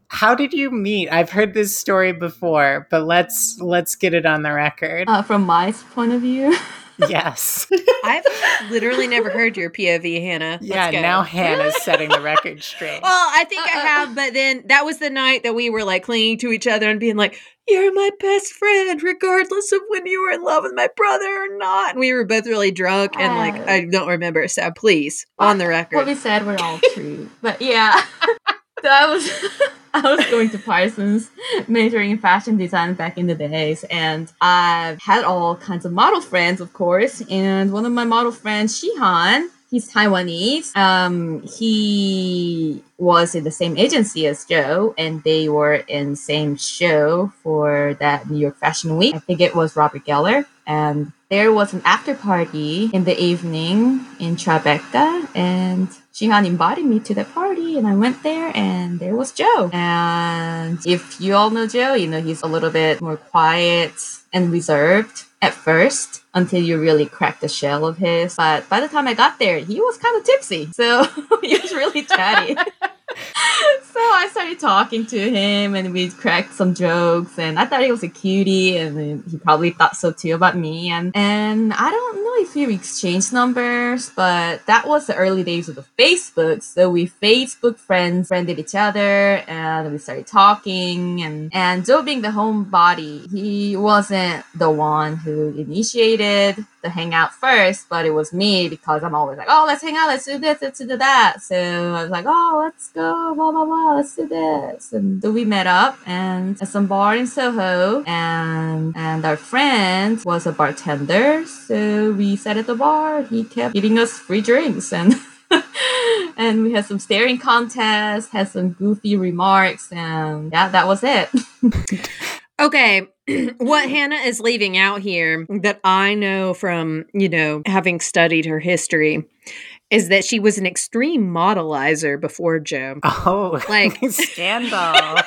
how did you meet? I've heard this story before, but let's let's get it on the record. Uh, from my point of view. yes. I've literally never heard your POV, Hannah. Let's yeah, go. now Hannah's setting the record straight. Well, I think I Uh-uh. have, but then that was the night that we were like clinging to each other and being like, "You're my best friend, regardless of when you were in love with my brother or not." And we were both really drunk, and like. I don't remember. So please, on the record. What we said were all true. But yeah. so I was I was going to Parsons majoring in fashion design back in the days and I've had all kinds of model friends of course and one of my model friends Shihan he's Taiwanese. Um he was in the same agency as Joe and they were in same show for that New York Fashion Week. I think it was Robert Geller. And there was an after party in the evening in Tribeca, and Shihan invited me to that party, and I went there, and there was Joe. And if you all know Joe, you know he's a little bit more quiet and reserved at first until you really crack the shell of his. But by the time I got there, he was kind of tipsy, so he was really chatty. so I started talking to him and we cracked some jokes and I thought he was a cutie and he probably thought so too about me and and I don't know if we exchanged numbers but that was the early days of the Facebook. So we Facebook friends friended each other and we started talking and and Joe being the homebody he wasn't the one who initiated the hangout first but it was me because I'm always like oh let's hang out let's do this let's do that. So I was like oh let's go blah blah blah let's do this. And we met up and at some bar in Soho and and our friend was a bartender. So we sat at the bar he kept giving us free drinks and and we had some staring contests had some goofy remarks and yeah that was it. Okay, what Hannah is leaving out here that I know from, you know, having studied her history is that she was an extreme modelizer before Joe. Oh, Like- scandal.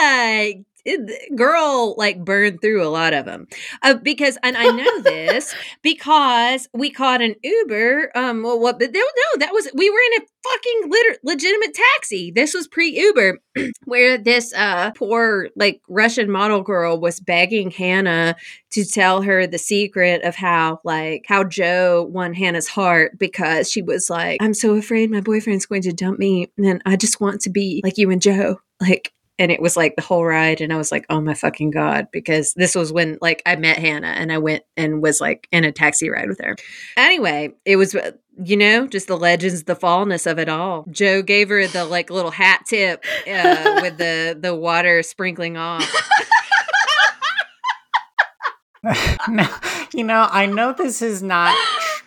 like it- girl like burned through a lot of them uh, because and i know this because we caught an uber um well what but no no that was we were in a fucking liter- legitimate taxi. This was pre-uber where this uh poor like russian model girl was begging hannah to tell her the secret of how like how joe won hannah's heart because she was like i'm so afraid my boyfriend's going to dump me and i just want to be like you and joe. Like and it was like the whole ride and i was like oh my fucking god because this was when like i met hannah and i went and was like in a taxi ride with her. Anyway it was uh, you know just the legends the fallness of it all. Joe gave her the like little hat tip uh, with the the water sprinkling off. No, you know, I know this is not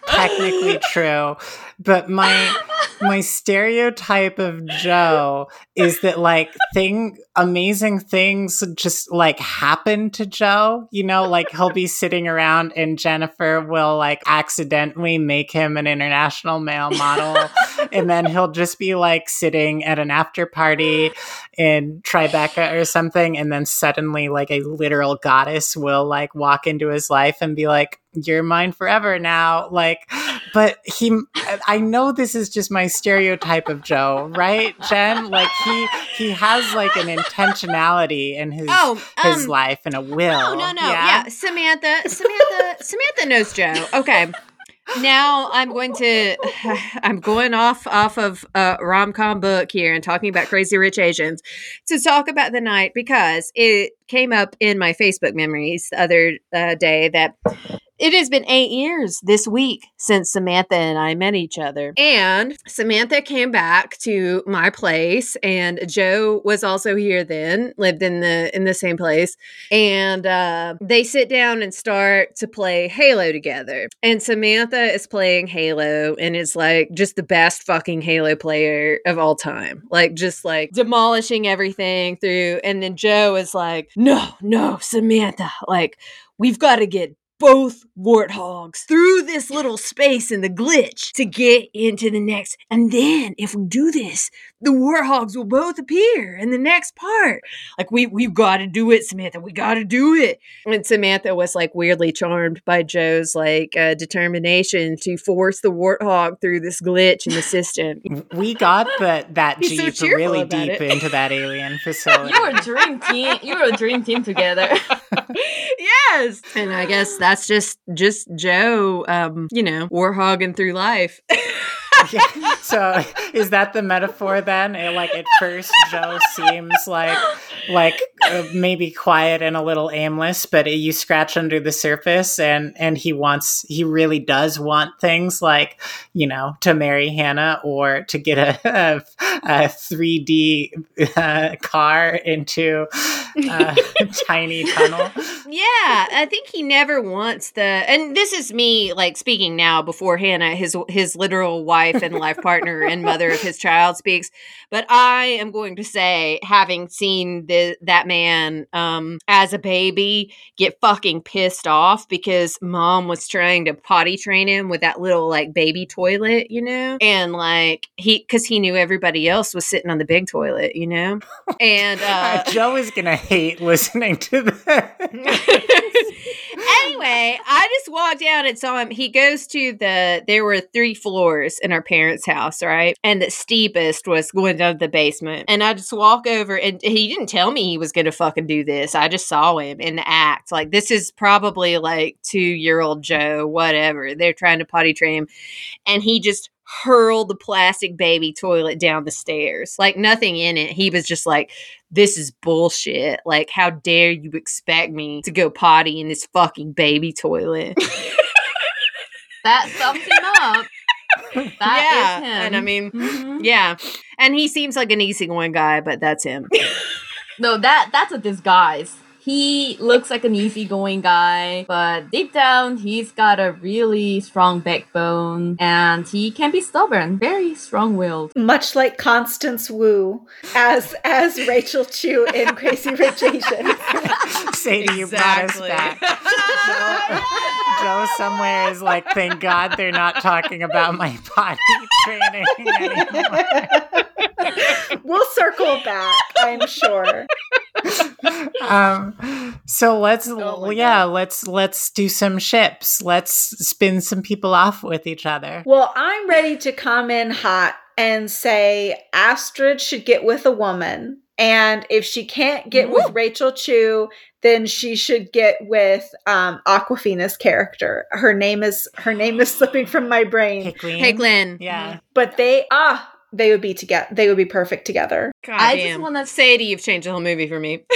technically true, but my my stereotype of Joe is that like thing amazing things just like happen to Joe. You know, like he'll be sitting around and Jennifer will like accidentally make him an international male model. and then he'll just be like sitting at an after party in Tribeca or something. And then suddenly like a literal goddess will like walk into his life and be like, you're mine forever now. Like, but he, I know this is just my stereotype of Joe, right, Jen? Like he, he has like an intentionality in his Oh, his um, life and a will. No, no, no. Yeah, Samantha, Samantha, Samantha knows Joe. Okay. Now I'm going to I'm going off off of a rom com book here and talking about Crazy Rich Asians to talk about the night because it came up in my Facebook memories the other uh, day that it has been eight years this week since Samantha and I met each other. And Samantha came back to my place and Joe was also here then, lived in the in the same place. And uh, they sit down and start to play Halo together. And Samantha is playing Halo and is like just the best fucking Halo player of all time. Like just like demolishing everything through. And then Joe is like, no, no, Samantha, like we've got to get both warthogs through this little space in the glitch to get into the next. And then if we do this, the warthogs will both appear in the next part. Like we we've got to do it, Samantha. We got to do it. And Samantha was like weirdly charmed by Joe's like uh, determination to force the warthog through this glitch in the system. We got the, that He's so jeep cheerful really deep it. into that alien facility. You were a dream team. You were a dream team together. yes. And I guess that's just just Joe um, you know, warhogging through life. So is that the metaphor then? Eh, like at first joe seems like like uh, maybe quiet and a little aimless but you scratch under the surface and and he wants he really does want things like you know to marry hannah or to get a, a, a 3d uh, car into a tiny tunnel. Yeah, I think he never wants the and this is me like speaking now before Hannah his his literal wife and life partner and mother of his child speaks, but I am going to say having seen the that man um as a baby get fucking pissed off because mom was trying to potty train him with that little like baby toilet, you know? And like he cuz he knew everybody else was sitting on the big toilet, you know? And uh Uh, joe is gonna hate listening to that anyway, I just walked out and saw him. He goes to the there were three floors in our parents' house, right? And the steepest was going down to the basement. And I just walk over and he didn't tell me he was gonna fucking do this. I just saw him in the act. Like this is probably like two year old Joe, whatever. They're trying to potty train him. And he just hurled the plastic baby toilet down the stairs. Like nothing in it. He was just like, this is bullshit. Like, how dare you expect me to go potty in this fucking baby toilet? that sums him up. That yeah. is him. And I mean, Mhm. yeah. And he seems like an easygoing guy, but that's him. No, that that's a disguise. He looks like an easygoing guy, but deep down, he's got a really strong backbone, and he can be stubborn, very strong-willed. Much like Constance Wu as as Rachel Chu in Crazy Rich Asians. Sadie, you brought us back. Joe, Joe somewhere is like, thank God they're not talking about my potty training anymore. we'll circle back, I'm sure. Um, so let's, Oh my yeah, let's let's do some ships. Let's spin some people off with each other. Well, I'm ready to come in hot and say Astrid should get with a woman. And if she can't get with Rachel Chu, then she should get with um, Awkwafina's character. Her name is her name is slipping from my brain. Hickling. hey, Glenn. Yeah. But they ah they would be together. They would be perfect together. God I damn. just want to Sadie, you've changed the whole movie for me.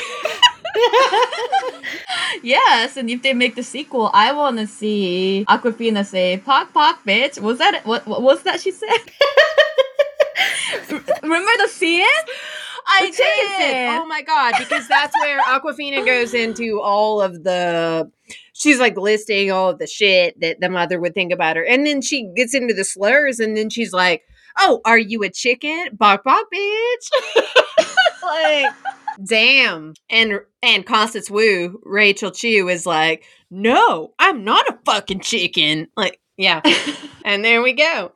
yes, and if they make the sequel, I want to see Awkwafina say "Pock pock, bitch." Was that what? What was that she said? Remember the scene? I The chicken did. Oh my god, because that's where Awkwafina goes into all of the she's like listing all of the shit that the mother would think about her. And then she gets into the slurs and then she's like, Oh, are you a chicken? Bok bok bitch. like damn. And and Constance Wu, Rachel Chu is like, No, I'm not a fucking chicken. Like, yeah. and there we go.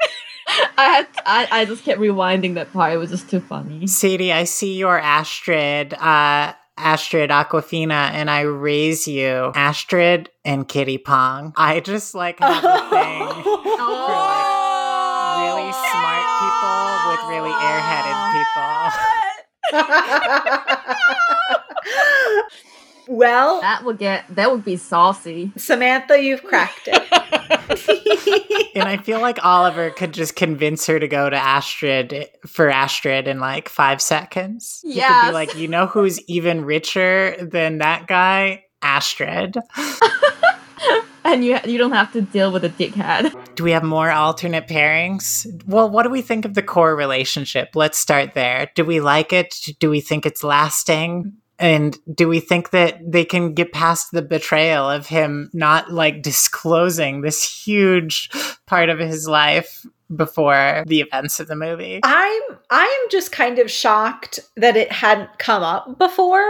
I had I, I just kept rewinding that part. It was just too funny. Sadie, I see your Astrid, uh, Astrid Awkwafina, and I raise you Astrid and Kitty Pong. I just like have a thing for like really smart people with really airheaded people. well, That would get that would be saucy. Samantha, you've cracked it. And I feel like Oliver could just convince her to go to Astrid for Astrid in like five seconds. He could be like, you know who's even richer than that guy? Astrid. And you you don't have to deal with a dickhead. Do we have more alternate pairings? Well, what do we think of the core relationship? Let's start there. Do we like it? Do we think it's lasting? And do we think that they can get past the betrayal of him not like disclosing this huge part of his life before the events of the movie? I'm I'm just kind of shocked that it hadn't come up before.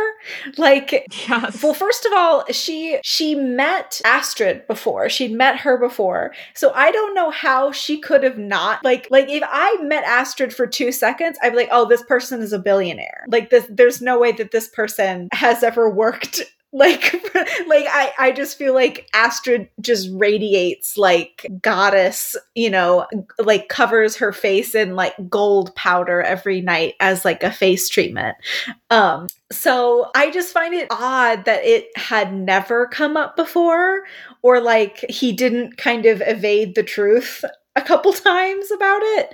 Like Yes. well, first of all, she she met Astrid before. She'd met her before. So I don't know how she could have not like like if I met Astrid for 2 seconds, I'd be like, "Oh, this person is a billionaire." Like this there's no way that this person has ever worked like like I I just feel like Astrid just radiates like goddess, you know, like covers her face in like gold powder every night as like a face treatment. Um so I just find it odd that it had never come up before or like he didn't kind of evade the truth a couple times about it.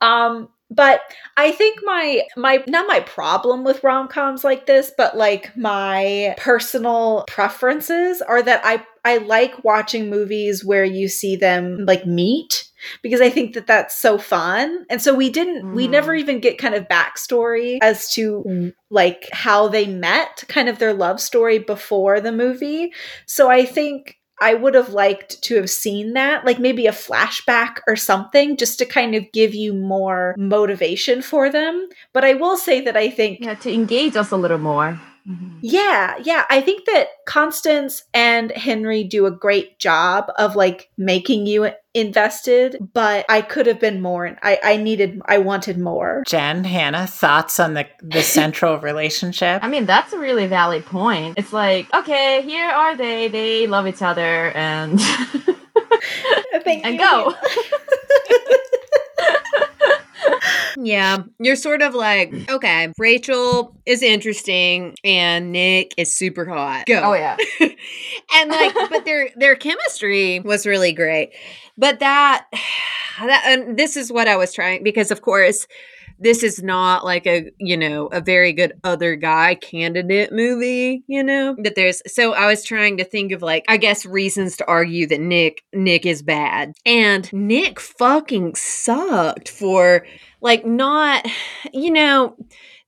Um but I think my my not my problem with rom-coms like this, but like my personal preferences are that I I like watching movies where you see them like meet because I think that that's so fun. And so we didn't we Mhm. never even get kind of backstory as to like how they met, kind of their love story before the movie. So I think I would have liked to have seen that, like maybe a flashback or something, just to kind of give you more motivation for them. But I will say that I think Yeah, to engage us a little more. Mhm. yeah, yeah. I think that Constance and Henry do a great job of like making you invested, but I could have been more. I, I needed, I wanted more. Jen, Hannah, thoughts on the, the central relationship? I mean, that's a really valid point. It's like, okay, here are they. They love each other and Thank and you. go. Yeah, you're sort of like, okay, Rachel is interesting and Nick is super hot. Go. Oh yeah. and like but their their chemistry was really great. But that that and this is what I was trying because of course this is not like a you know a very good other guy candidate movie you know that there's so i was trying to think of like i guess reasons to argue that nick nick is bad and nick fucking sucked for like not you know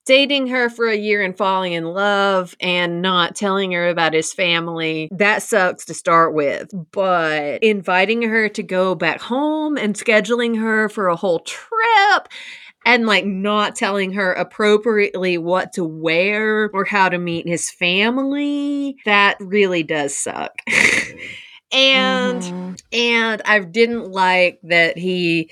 dating her for a year and falling in love and not telling her about his family, that sucks to start with. But inviting her to go back home and scheduling her for a whole trip and like not telling her appropriately what to wear or how to meet his family, that really does suck. and Mhm. and I didn't like that he,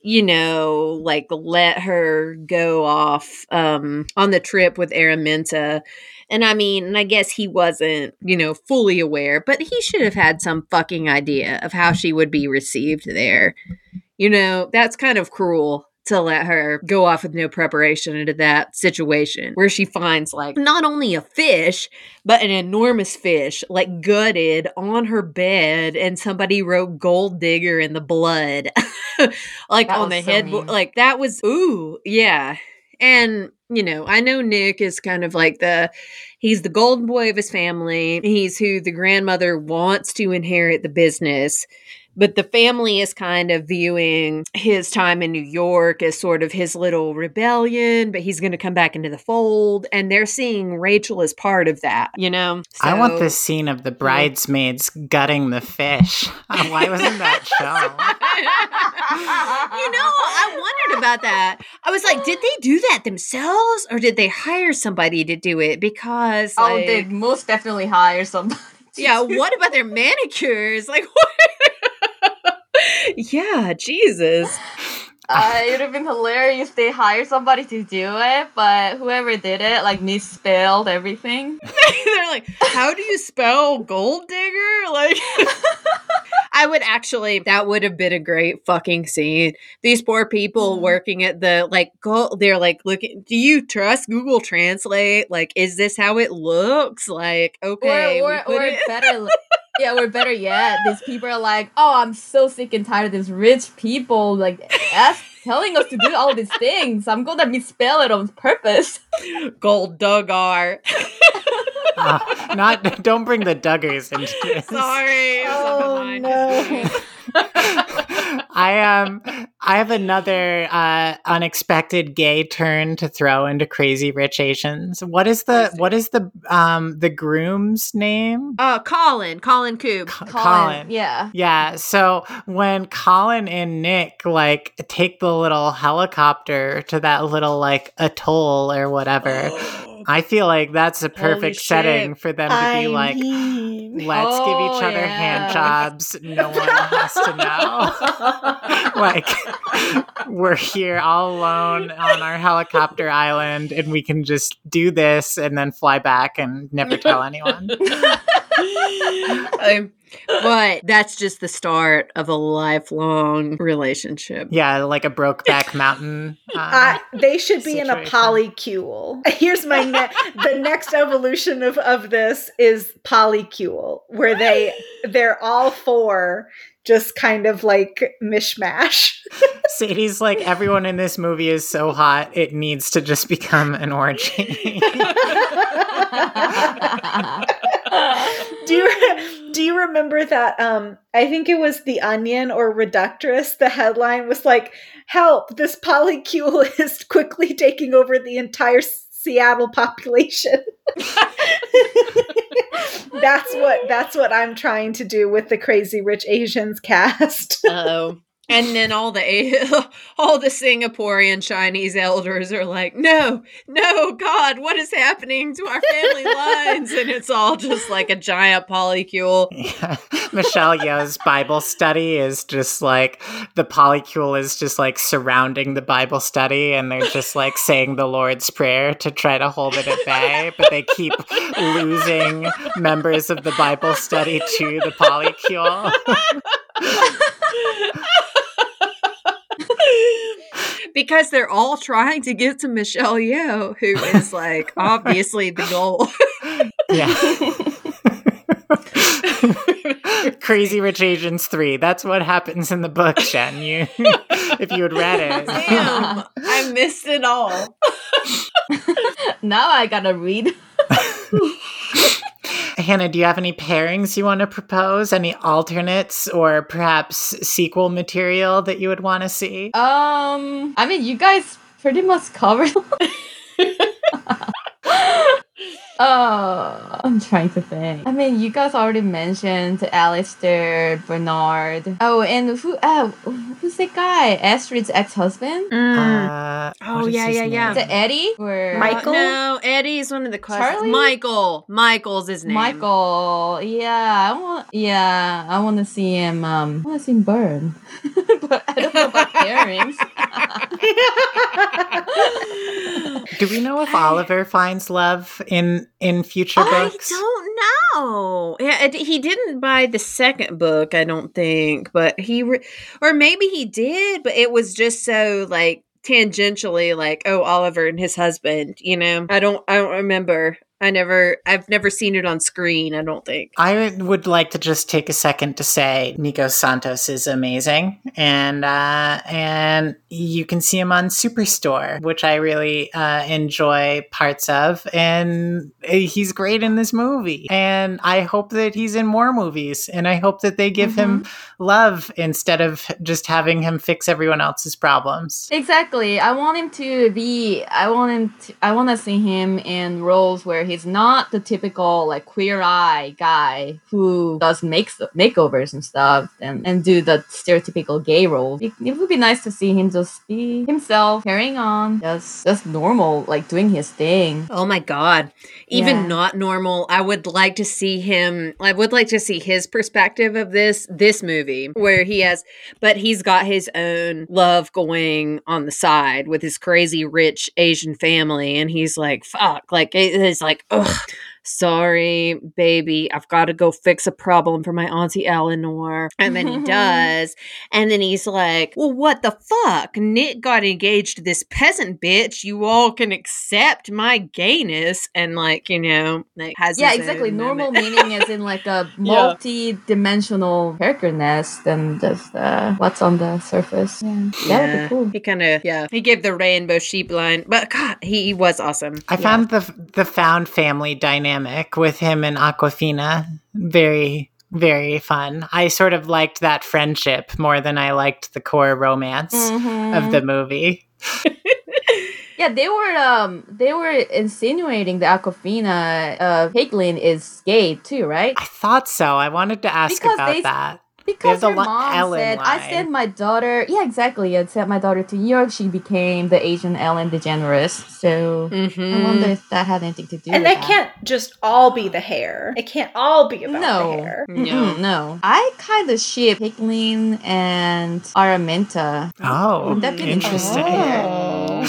you know, like let her go off um on the trip with Araminta. And I mean, and I guess he wasn't, you know, fully aware, but he should have had some fucking idea of how she would be received there. You know, that's kind of cruel to let her go off with no preparation into that situation where she finds like not only a fish, but an enormous fish like gutted on her bed and somebody wrote gold digger in the blood like That on the so headboard. Like that was ooh, yeah. And you know, I know Nick is kind of like the he's the golden boy of his family. He's who the grandmother wants to inherit the business. But the family is kind of viewing his time in New York as sort of his little rebellion, but he's going to come back into the fold. And they're seeing Rachel as part of that, you know? I want So- this scene of the bridesmaids gutting the fish. Why wasn't that shown? you know, I wondered about that. I was like, did they do that themselves or did they hire somebody to do it? Because, oh, like, they most definitely hire somebody. yeah, what about their manicures? Like, what? Yeah, Jesus. Uh, it would have been hilarious if they hired somebody to do it, but whoever did it like misspelled everything. They're like, how do you spell gold digger? Like, I would actually, that would have been a great fucking scene. These poor people Mhm. working at the, like, gold. they're like, looking, do you trust Google Translate? Like, is this how it looks? Like, okay. or we or, put or it- better, yeah, we're better yet, these people are like, "Oh, I'm so sick and tired of these rich people like ask, telling us to do all these things. I'm gonna misspell it on purpose." gold duggar. Uh, not don't bring the Duggars into this. Sorry. it was on Oh, no. I um I have another uh unexpected gay turn to throw into Crazy Rich Asians. What is the what is the um the groom's name? Uh, Colin, Colin Khoo. Co- Colin, yeah. Yeah, so when Colin and Nick like take the little helicopter to that little like atoll or whatever, I feel like that's a perfect setting for them to I be like, mean- let's give Oh, each other hand jobs. No one has to know. like we're here all alone on our helicopter island and we can just do this and then fly back and never tell anyone. Um, but that's just the start of a lifelong relationship. Yeah, like a Brokeback Mountain. uh, I, they should be in a polycule. Here's my ne- the next evolution of, of this is polycule, where they they're all four just kind of like mishmash. Sadie's like everyone in this movie is so hot it needs to just become an orgy. Do you do you remember that um I think it was the Onion or Reductress the headline was like help this polycule is quickly taking over the entire Seattle population. that's what that's what I'm trying to do with the Crazy Rich Asians cast. Oh. And then all the all the Singaporean Chinese elders are like, "No, no, God, what is happening to our family lines?" And it's all just like a giant polycule. Yeah. Michelle Yeoh's Bible study is just like the polycule is just like surrounding the Bible study and they're just like saying the Lord's Prayer to try to hold it at bay, but they keep losing members of the Bible study to the polycule. because they're all trying to get to Michelle Yeoh, who is like obviously the goal. Yeah. Crazy Rich Asians 3. That's what happens in the book, Shen. You if you had read it. Damn, I missed it all. now I gotta read. Hannah, do you have any pairings you want to propose? Any alternates or perhaps sequel material that you would want to see? Um, I mean, you guys pretty much covered. Uh, I'm trying to think. I mean, you guys already mentioned Alistair, Bernard. Oh, and who? Uh, who's that guy? Astrid's ex-husband. Uh, Oh, what is yeah, his yeah, yeah. Is it Eddie or Michael? No, Eddie is one of the cousins. Charlie? Michael. Michael's his name. Michael? Yeah, I want. Yeah, I want to see him. Um, I want to see him burn, but I don't know about pairings. Do we know if Oliver finds love in in future books? I don't know. Yeah, he didn't buy the second book, I don't think, but he, re- or maybe he did, but it was just so like tangentially like, oh, Oliver and his husband. You know, I don't, I don't remember. I never, I've never seen it on screen. I don't think. I would like to just take a second to say Nico Santos is amazing, and uh, and you can see him on Superstore, which I really uh, enjoy parts of, and he's great in this movie. And I hope that he's in more movies, and I hope that they give him love instead of just having him fix everyone else's problems. Exactly. I want him to be. I want him. To, I want to see him in roles where he's not the typical like queer eye guy who does makes makeovers and stuff and and do the stereotypical gay role. It, it would be nice to see him just be himself, carrying on, just just normal, like doing his thing. Oh my god. Even Yeah. not normal. I would like to see him I would like to see his perspective of this this movie where he has but he's got his own love going on the side with his crazy rich Asian family and he's like fuck like it's like ugh sorry baby I've got to go fix a problem for my auntie Eleanor and then he does and then he's like, Well, what the fuck? Nick got engaged to this peasant bitch. You all can accept my gayness. And, like, you know, like, has Yeah, exactly. Normal meaning is in like a multi-dimensional character nest than just uh, what's on the surface. Yeah, that would be cool. He kind of, yeah, he gave the rainbow sheep line, but God, he, he was awesome. I found the the found family dynamic with him and Awkwafina very very fun. I sort of liked that friendship more than I liked the core romance Mhm. of the movie. Yeah, they were um they were insinuating that Awkwafina uh Peik Lin is gay too, right? I thought so. I wanted to ask Because about they- that. Because the your mom Ellen said, "I sent my daughter." Yeah, exactly. I sent my daughter to New York. She became the Asian Ellen DeGeneres. So Mhm. I wonder if that had anything to do. And with it And that. can't just all be the hair. It can't all be about No. the hair. No. Mm-mm, no. I kind of ship Peik Lin and Araminta. Oh, That'd be interesting. Oh.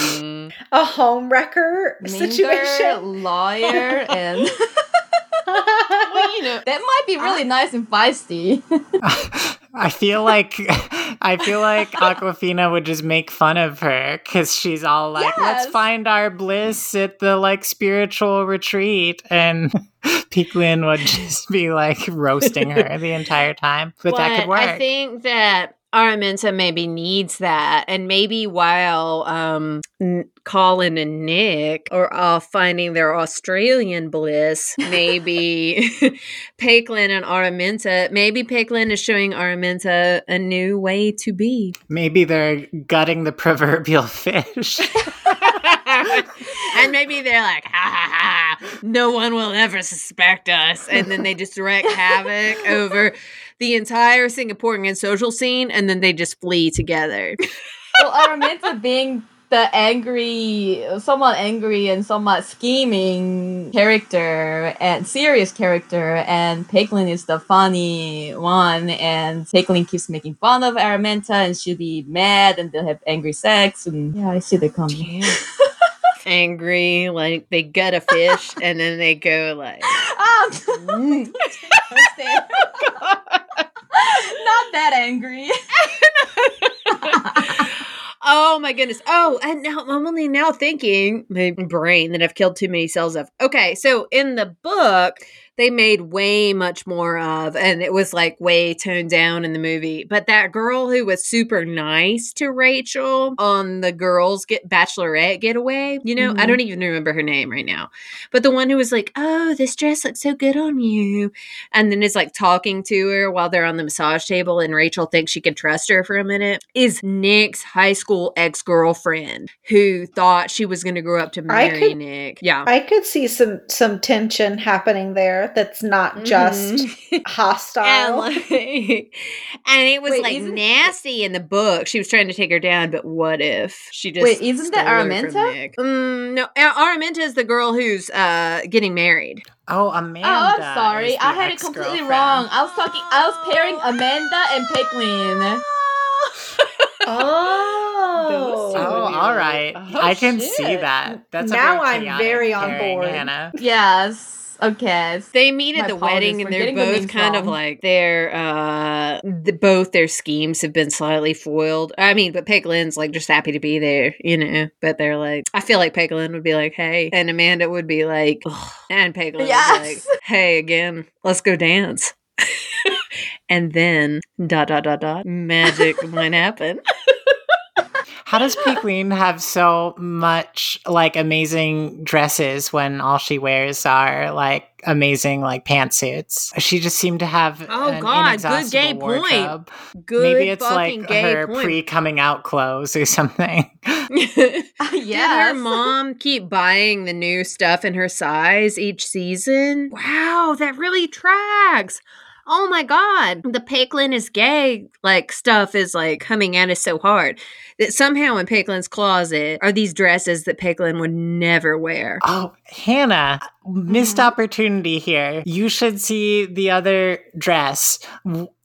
A home wrecker Minger, situation. lawyer, and Well, you know, that might be really nice and feisty. I feel like I feel like Awkwafina would just make fun of her because she's all like, "Let's find our bliss at the like spiritual retreat," and Peik Lin would just be like roasting her the entire time. But that could work. I think that Araminta maybe needs that, and maybe while um, N- Colin and Nick are off finding their Australian bliss, maybe Peik Lin and Araminta, maybe Peik Lin is showing Araminta a new way to be. Maybe they're gutting the proverbial fish. and maybe they're like, ha ha ha, no one will ever suspect us. And then they just wreak havoc over the entire Singaporean social scene, and then they just flee together. well, Araminta being the angry, somewhat angry and somewhat scheming character and serious character, and Peik Lin is the funny one, and Peik Lin keeps making fun of Araminta, and she'll be mad, and they'll have angry sex, and yeah, I see the coming. Angry, like they gut a fish, and then they go like, Ah, "Mm." Not that angry. Oh my goodness. Oh, and now I'm only now thinking my brain that I've killed too many cells of. Okay, so in the book, they made way much more of, and it was like way toned down in the movie. But that girl who was super nice to Rachel on the girls get bachelorette getaway, you know, I Mhm. don't even remember her name right now. But the one who was like, Oh, this dress looks so good on you. And then is like talking to her while they're on the massage table, and Rachel thinks she can trust her for a minute, is Nick's high school ex girlfriend who thought she was going to grow up to I marry could- Nick. Yeah. I could see some some tension happening there that's not just Mhm. and, hostile. like, and it was Wait, like nasty in the book. She was trying to take her down, but what if she just Wait, isn't that stole her from Araminta? Mm, no, Araminta is the girl who's uh getting married. oh, Amanda. Oh, I'm sorry. is the I had it completely wrong. I was talking. I was pairing Amanda and Peik Lin. oh. Oh, all right. Oh, I can see that. That's Now very I'm very on board. Hannah. Yes. Cast. They meet at My the wedding and they're the both names kind of like they're uh the, both their schemes have been slightly foiled. I mean, but Peik Lin's like just happy to be there, you know. But they're like I feel like Peik Lin would be like, "Hey," and Amanda would be like, Ugh. and Peik Lin would be Yes. like, "Hey, again, let's go dance." and then dot dot dot dot magic might happen. How does Peik Lin have so much like amazing dresses when all she wears are like amazing like pantsuits? She just seemed to have Oh, an God, good gay inexhaustible point. Good Maybe it's like gay her pre coming out clothes or something. Uh, Did yeah. her mom keep buying the new stuff in her size each season? Wow, that really tracks. Oh my god, the Peik Lin is gay like stuff is like coming at us so hard that somehow in Peik Lin's closet are these dresses that Peik Lin would never wear. Oh, Hannah, missed Mm-hmm. opportunity here. You should see the other dress.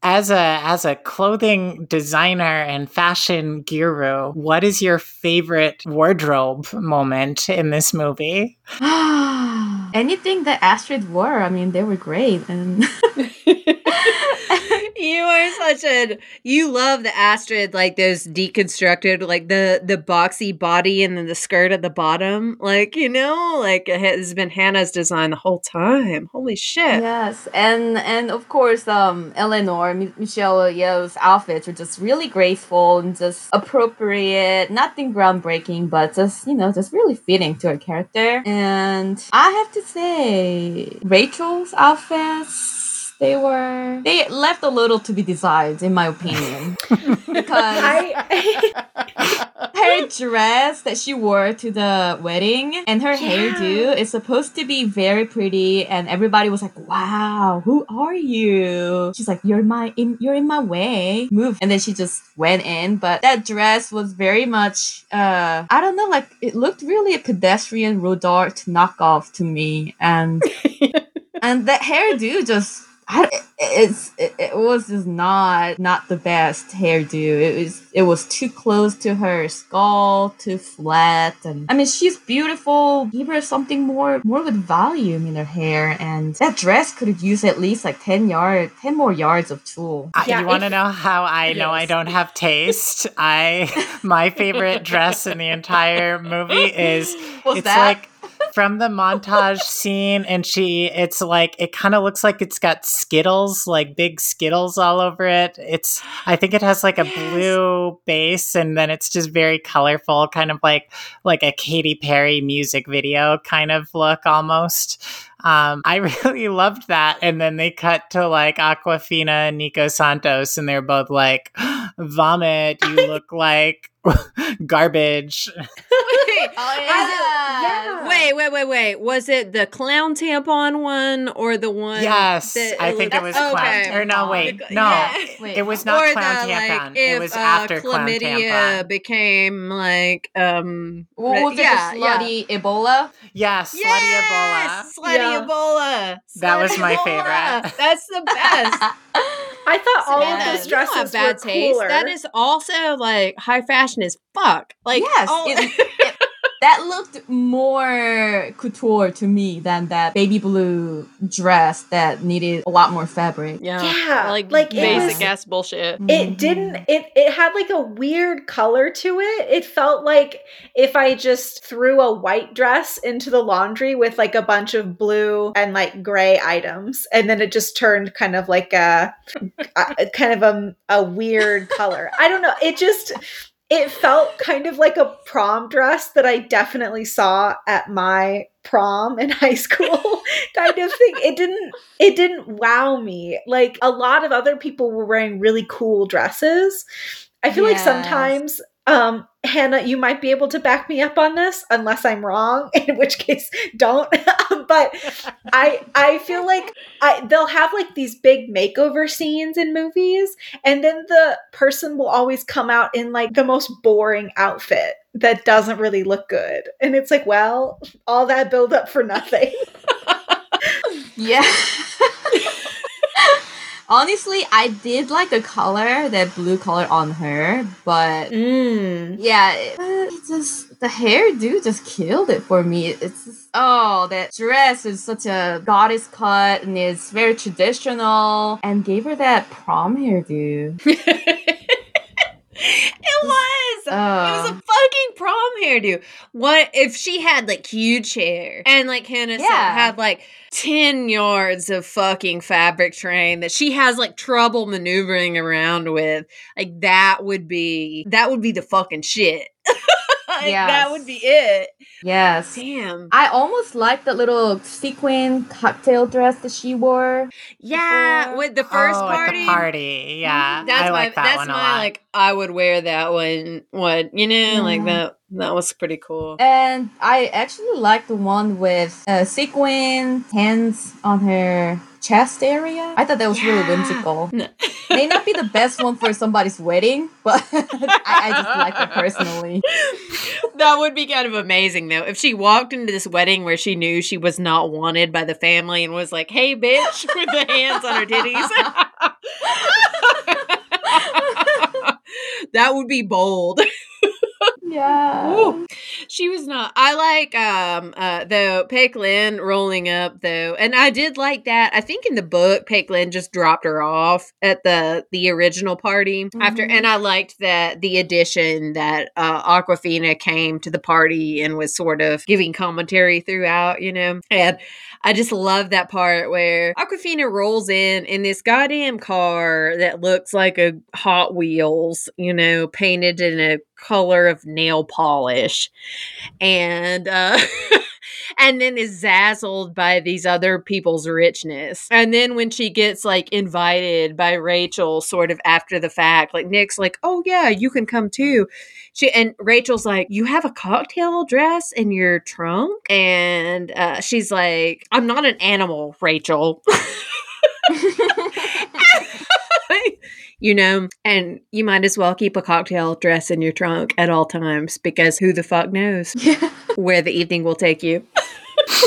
As a as a clothing designer and fashion guru, what is your favorite wardrobe moment in this movie? Anything that Astrid wore, I mean, they were great. And you are such a you love the Astrid like those deconstructed like the the boxy body and then the skirt at the bottom like you know like it has been Hannah's design the whole time. Holy shit! yes, and and of course, um, Eleanor, M- Michelle Yeoh's outfits were just really graceful and just appropriate. Nothing groundbreaking, but just you know, just really fitting to her character. And I have to say, Rachel's outfits. They were they left a little to be desired, in my opinion, because I her dress that she wore to the wedding and her hairdo is supposed to be very pretty and everybody was like wow who are you? She's like you're my in you're in my way. Move. And then she just went in but that dress was very much uh i don't know like it looked really a pedestrian Rodarte knockoff to me and and that hairdo just I, it's it, it was just not not the best hairdo. It was it was too close to her skull, too flat, and I mean she's beautiful. Give her something more more with volume in her hair, and that dress could have used at least like ten yard, ten more yards of tulle. Uh, Yeah, you want to know how I know I don't have taste? I my favorite dress in the entire movie is What's it's that? like from the montage scene and she it's like it kind of looks like it's got skittles like big skittles all over it it's i think it has like a blue base and then it's just very colorful kind of like like a Katy Perry music video kind of look almost um, I really loved that. And then they cut to like Awkwafina and Nico Santos, and they're both like, vomit, you look like garbage. Wait, Oh yeah. wait, wait, wait, wait. Was it the clown tampon one or the one? Yes, that I think it was okay. Or no, wait, no, yeah. Wait, it was not or clown the, tampon. Like, it was uh, after clown chlamydia tampon. became like um. What was it? yeah, the yeah. slutty Ebola? Yeah, slutty Yes, Ebola. Slutty Yeah. Ebola. That was my favorite. That's the best. I thought all Amanda, of those you don't dresses bad were taste. cooler. That is also like high fashion as fuck. Like yes, all- it- it- that looked more couture to me than that baby blue dress that needed a lot more fabric. yeah, Yeah, like, like, basic was- ass bullshit. it didn't it it had like a weird color to it it felt like if i just threw a white dress into the laundry with like a bunch of blue and like gray items and then it just turned kind of like a, a kind of a, a weird color i don't know it just it felt kind of like a prom dress that i definitely saw at my prom in high school kind of thing. It didn't it didn't wow me. Like a lot of other people were wearing really cool dresses. I feel like sometimes um hannah you might be able to back me up on this unless i'm wrong in which case don't. But i i feel like I, they'll have like these big makeover scenes in movies and then the person will always come out in like the most boring outfit that doesn't really look good. And it's like well all that build up for nothing. Yeah. Honestly, I did like the color, that blue color on her, but mm. yeah, it- uh, just the hair hairdo just killed it for me. It's just, oh that dress is such a goddess cut and it's very traditional and gave her that prom hairdo. It was. It was a Oh. fucking prom hairdo. What if she had like huge hair and like Hannah said had like 10 yards of fucking fabric train that she has like trouble maneuvering around with? Like that would be that would be the fucking shit. like, that would be it. Yes. Damn. I almost like the little sequin cocktail dress that she wore. Yeah, before. with the first oh, party. At the party, yeah. That's I my like that that's one a my lot. like I would wear that one. What you know, like Mhm. that that was pretty cool. And I actually like the one with uh, sequin hands on her chest area. I thought that was really whimsical. No. May not be the best one for somebody's wedding, but I, I just like it personally. that would be kind of amazing though if she walked into this wedding where she knew she was not wanted by the family and was like hey bitch with the hands on her titties that would be bold Yeah. Ooh. she was not i like um uh though Peik Lin rolling up though and i did like that i think in the book Peik Lin just dropped her off at the the original party after Mhm. and i liked that the addition that uh Awkwafina came to the party and was sort of giving commentary throughout you know and I just love that part where Awkwafina rolls in in this goddamn car that looks like a Hot Wheels, you know, painted in a color of nail polish. And uh and then is dazzled by these other people's richness. And then when she gets like invited by Rachel sort of after the fact, like Nick's like, "Oh yeah, you can come too." She and Rachel's like, "You have a cocktail dress in your trunk?" And uh, she's like, "I'm not an animal, Rachel." you know, and you might as well keep a cocktail dress in your trunk at all times because who the fuck knows Yeah. where the evening will take you.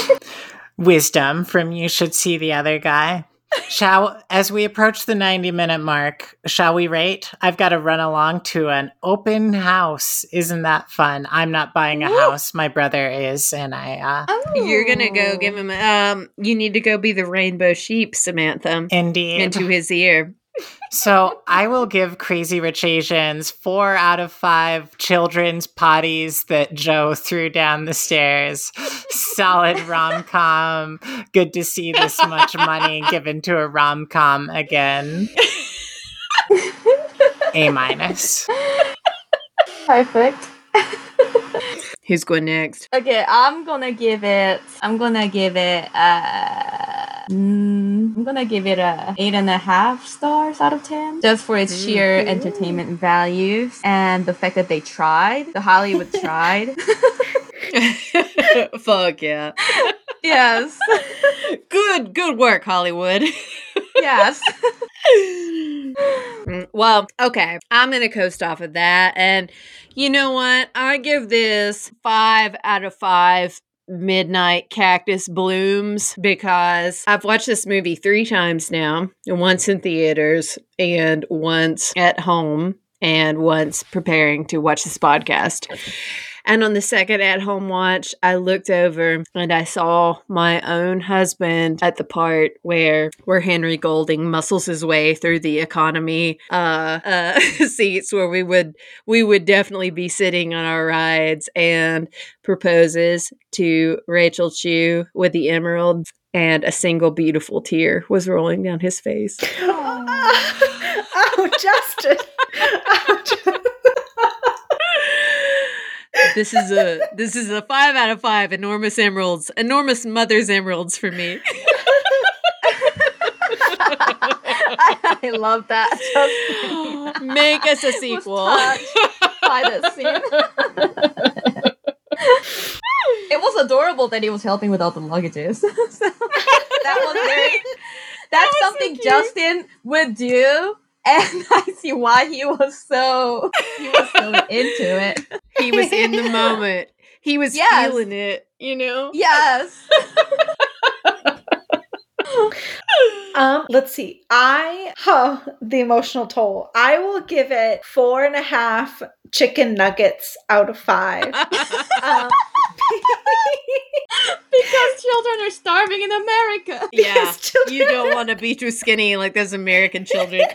Wisdom from You Should See the Other Guy. Shall as we approach the 90 minute mark, shall we rate? I've got to run along to an open house. Isn't that fun? I'm not buying a house. My brother is, and I uh Oh. You're gonna go give him. Um, you need to go be the rainbow sheep, Samantha, indeed. into his ear. So I will give Crazy Rich Asians four out of five children's potties that Joe threw down the stairs. Solid rom com. Good to see this much money given to a rom com again. A minus. Perfect. Who's going next? Okay, I'm gonna give it. I'm gonna give it. Uh, mm, I'm gonna give it a eight and a half stars out of ten, just for its sheer entertainment values and the fact that they tried. The Hollywood tried. Fuck yeah! yes. Good, good work, Hollywood. Yes. Mm, well, okay. I'm going to coast off of that. And you know what? I give this five out of five midnight cactus blooms because I've watched this movie three times now once in theaters and once at home and once preparing to watch this podcast. And on the second at home watch, I looked over and I saw my own husband at the part where where Henry Golding muscles his way through the economy uh, uh, seats where we would we would definitely be sitting on our rides and proposes to Rachel Chu with the emerald and a single beautiful tear was rolling down his face. oh, Justin. Oh, Justin. this is a this is a five out of five enormous emeralds, enormous mother's emeralds for me. I, I love that. Make us a sequel. touched by that scene. it was adorable that he was helping with all the luggages. So, that was very. That's was something cute. Justin would do, and I see why he was so he was so into it. He was in the moment. He was Yes. feeling it, you know? Yes. um, let's see. I oh, the emotional toll. I will give it four and a half chicken nuggets out of five. um, because children are starving in America. Yeah. Children- You don't want to be too skinny like those American children.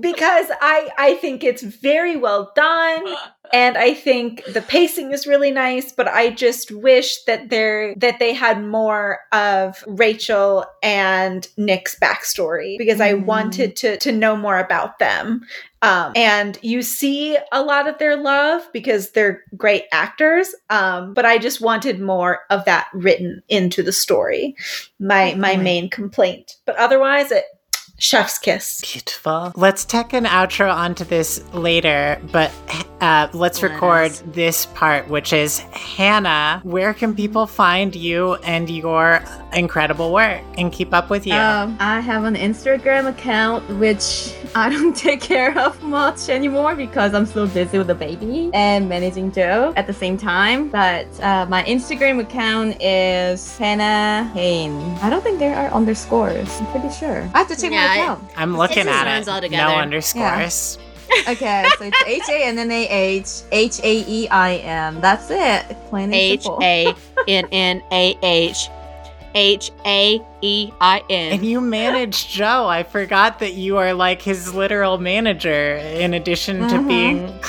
because I I think it's very well done and I think the pacing is really nice but I just wish that there that they had more of Rachel and Nick's backstory because I Mm. wanted to to know more about them. Um, and you see a lot of their love because they're great actors um, but I just wanted more of that written into the story. My my main complaint. But otherwise it chef's kiss Beautiful. Let's tack an outro onto this later, but uh, let's Let record us. this part, which is Hannah. Where can people find you and your incredible work and keep up with you? Um, I have an Instagram account which I don't take care of much anymore because I'm so busy with the baby and managing Joe at the same time. But uh, my Instagram account is Hannah Haein. I don't think there are underscores. I'm pretty sure. I have to check Yeah, my I- account. I'm looking just at it. all No together. underscores. Okay, so it's H A N N A H H A E I M. That's it. Plain and H. A N N A H H A E I And you manage Joe. I forgot that you are like his literal manager in addition to Mhm. being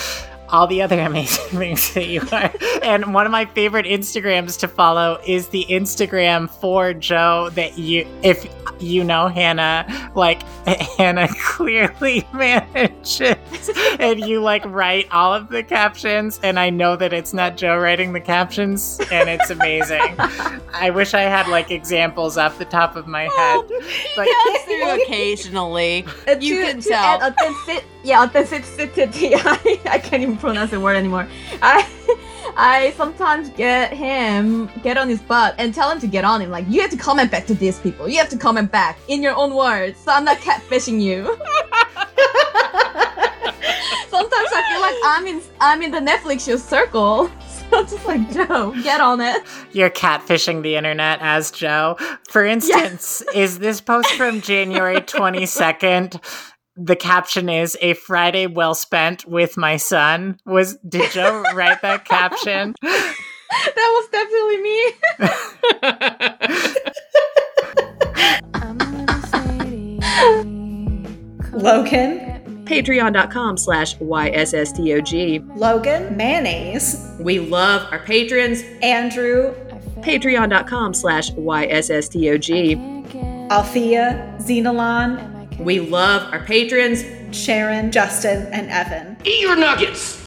all the other amazing things that you are. And one of my favorite Instagrams to follow is the Instagram for Joe that you if you know Hannah, like Hannah clearly manages and you like write all of the captions and I know that it's not Joe writing the captions and it's amazing. I wish I had like examples off the top of my head. But Through occasionally. You to, can to tell. Yeah, authenticity. I, I can't even pronounce the word anymore. I I sometimes get him get on his butt and tell him to get on him. Like you have to comment back to these people. You have to comment back in your own words. So I'm not catfishing you. sometimes I feel like I'm in I'm in the Netflix show circle. So I'm just like Joe, get on it. You're catfishing the internet as Joe. For instance, is this post from January 22nd? The caption is a Friday well spent with my son. Was did Joe write that caption? That was definitely me. Logan Patreon.com slash YSSTOG. Logan mayonnaise We love our patrons. Andrew Patreon.com slash YSSTOG. Althea Xenolon We love our patrons. Sharon Justin and Evan Eat your nuggets!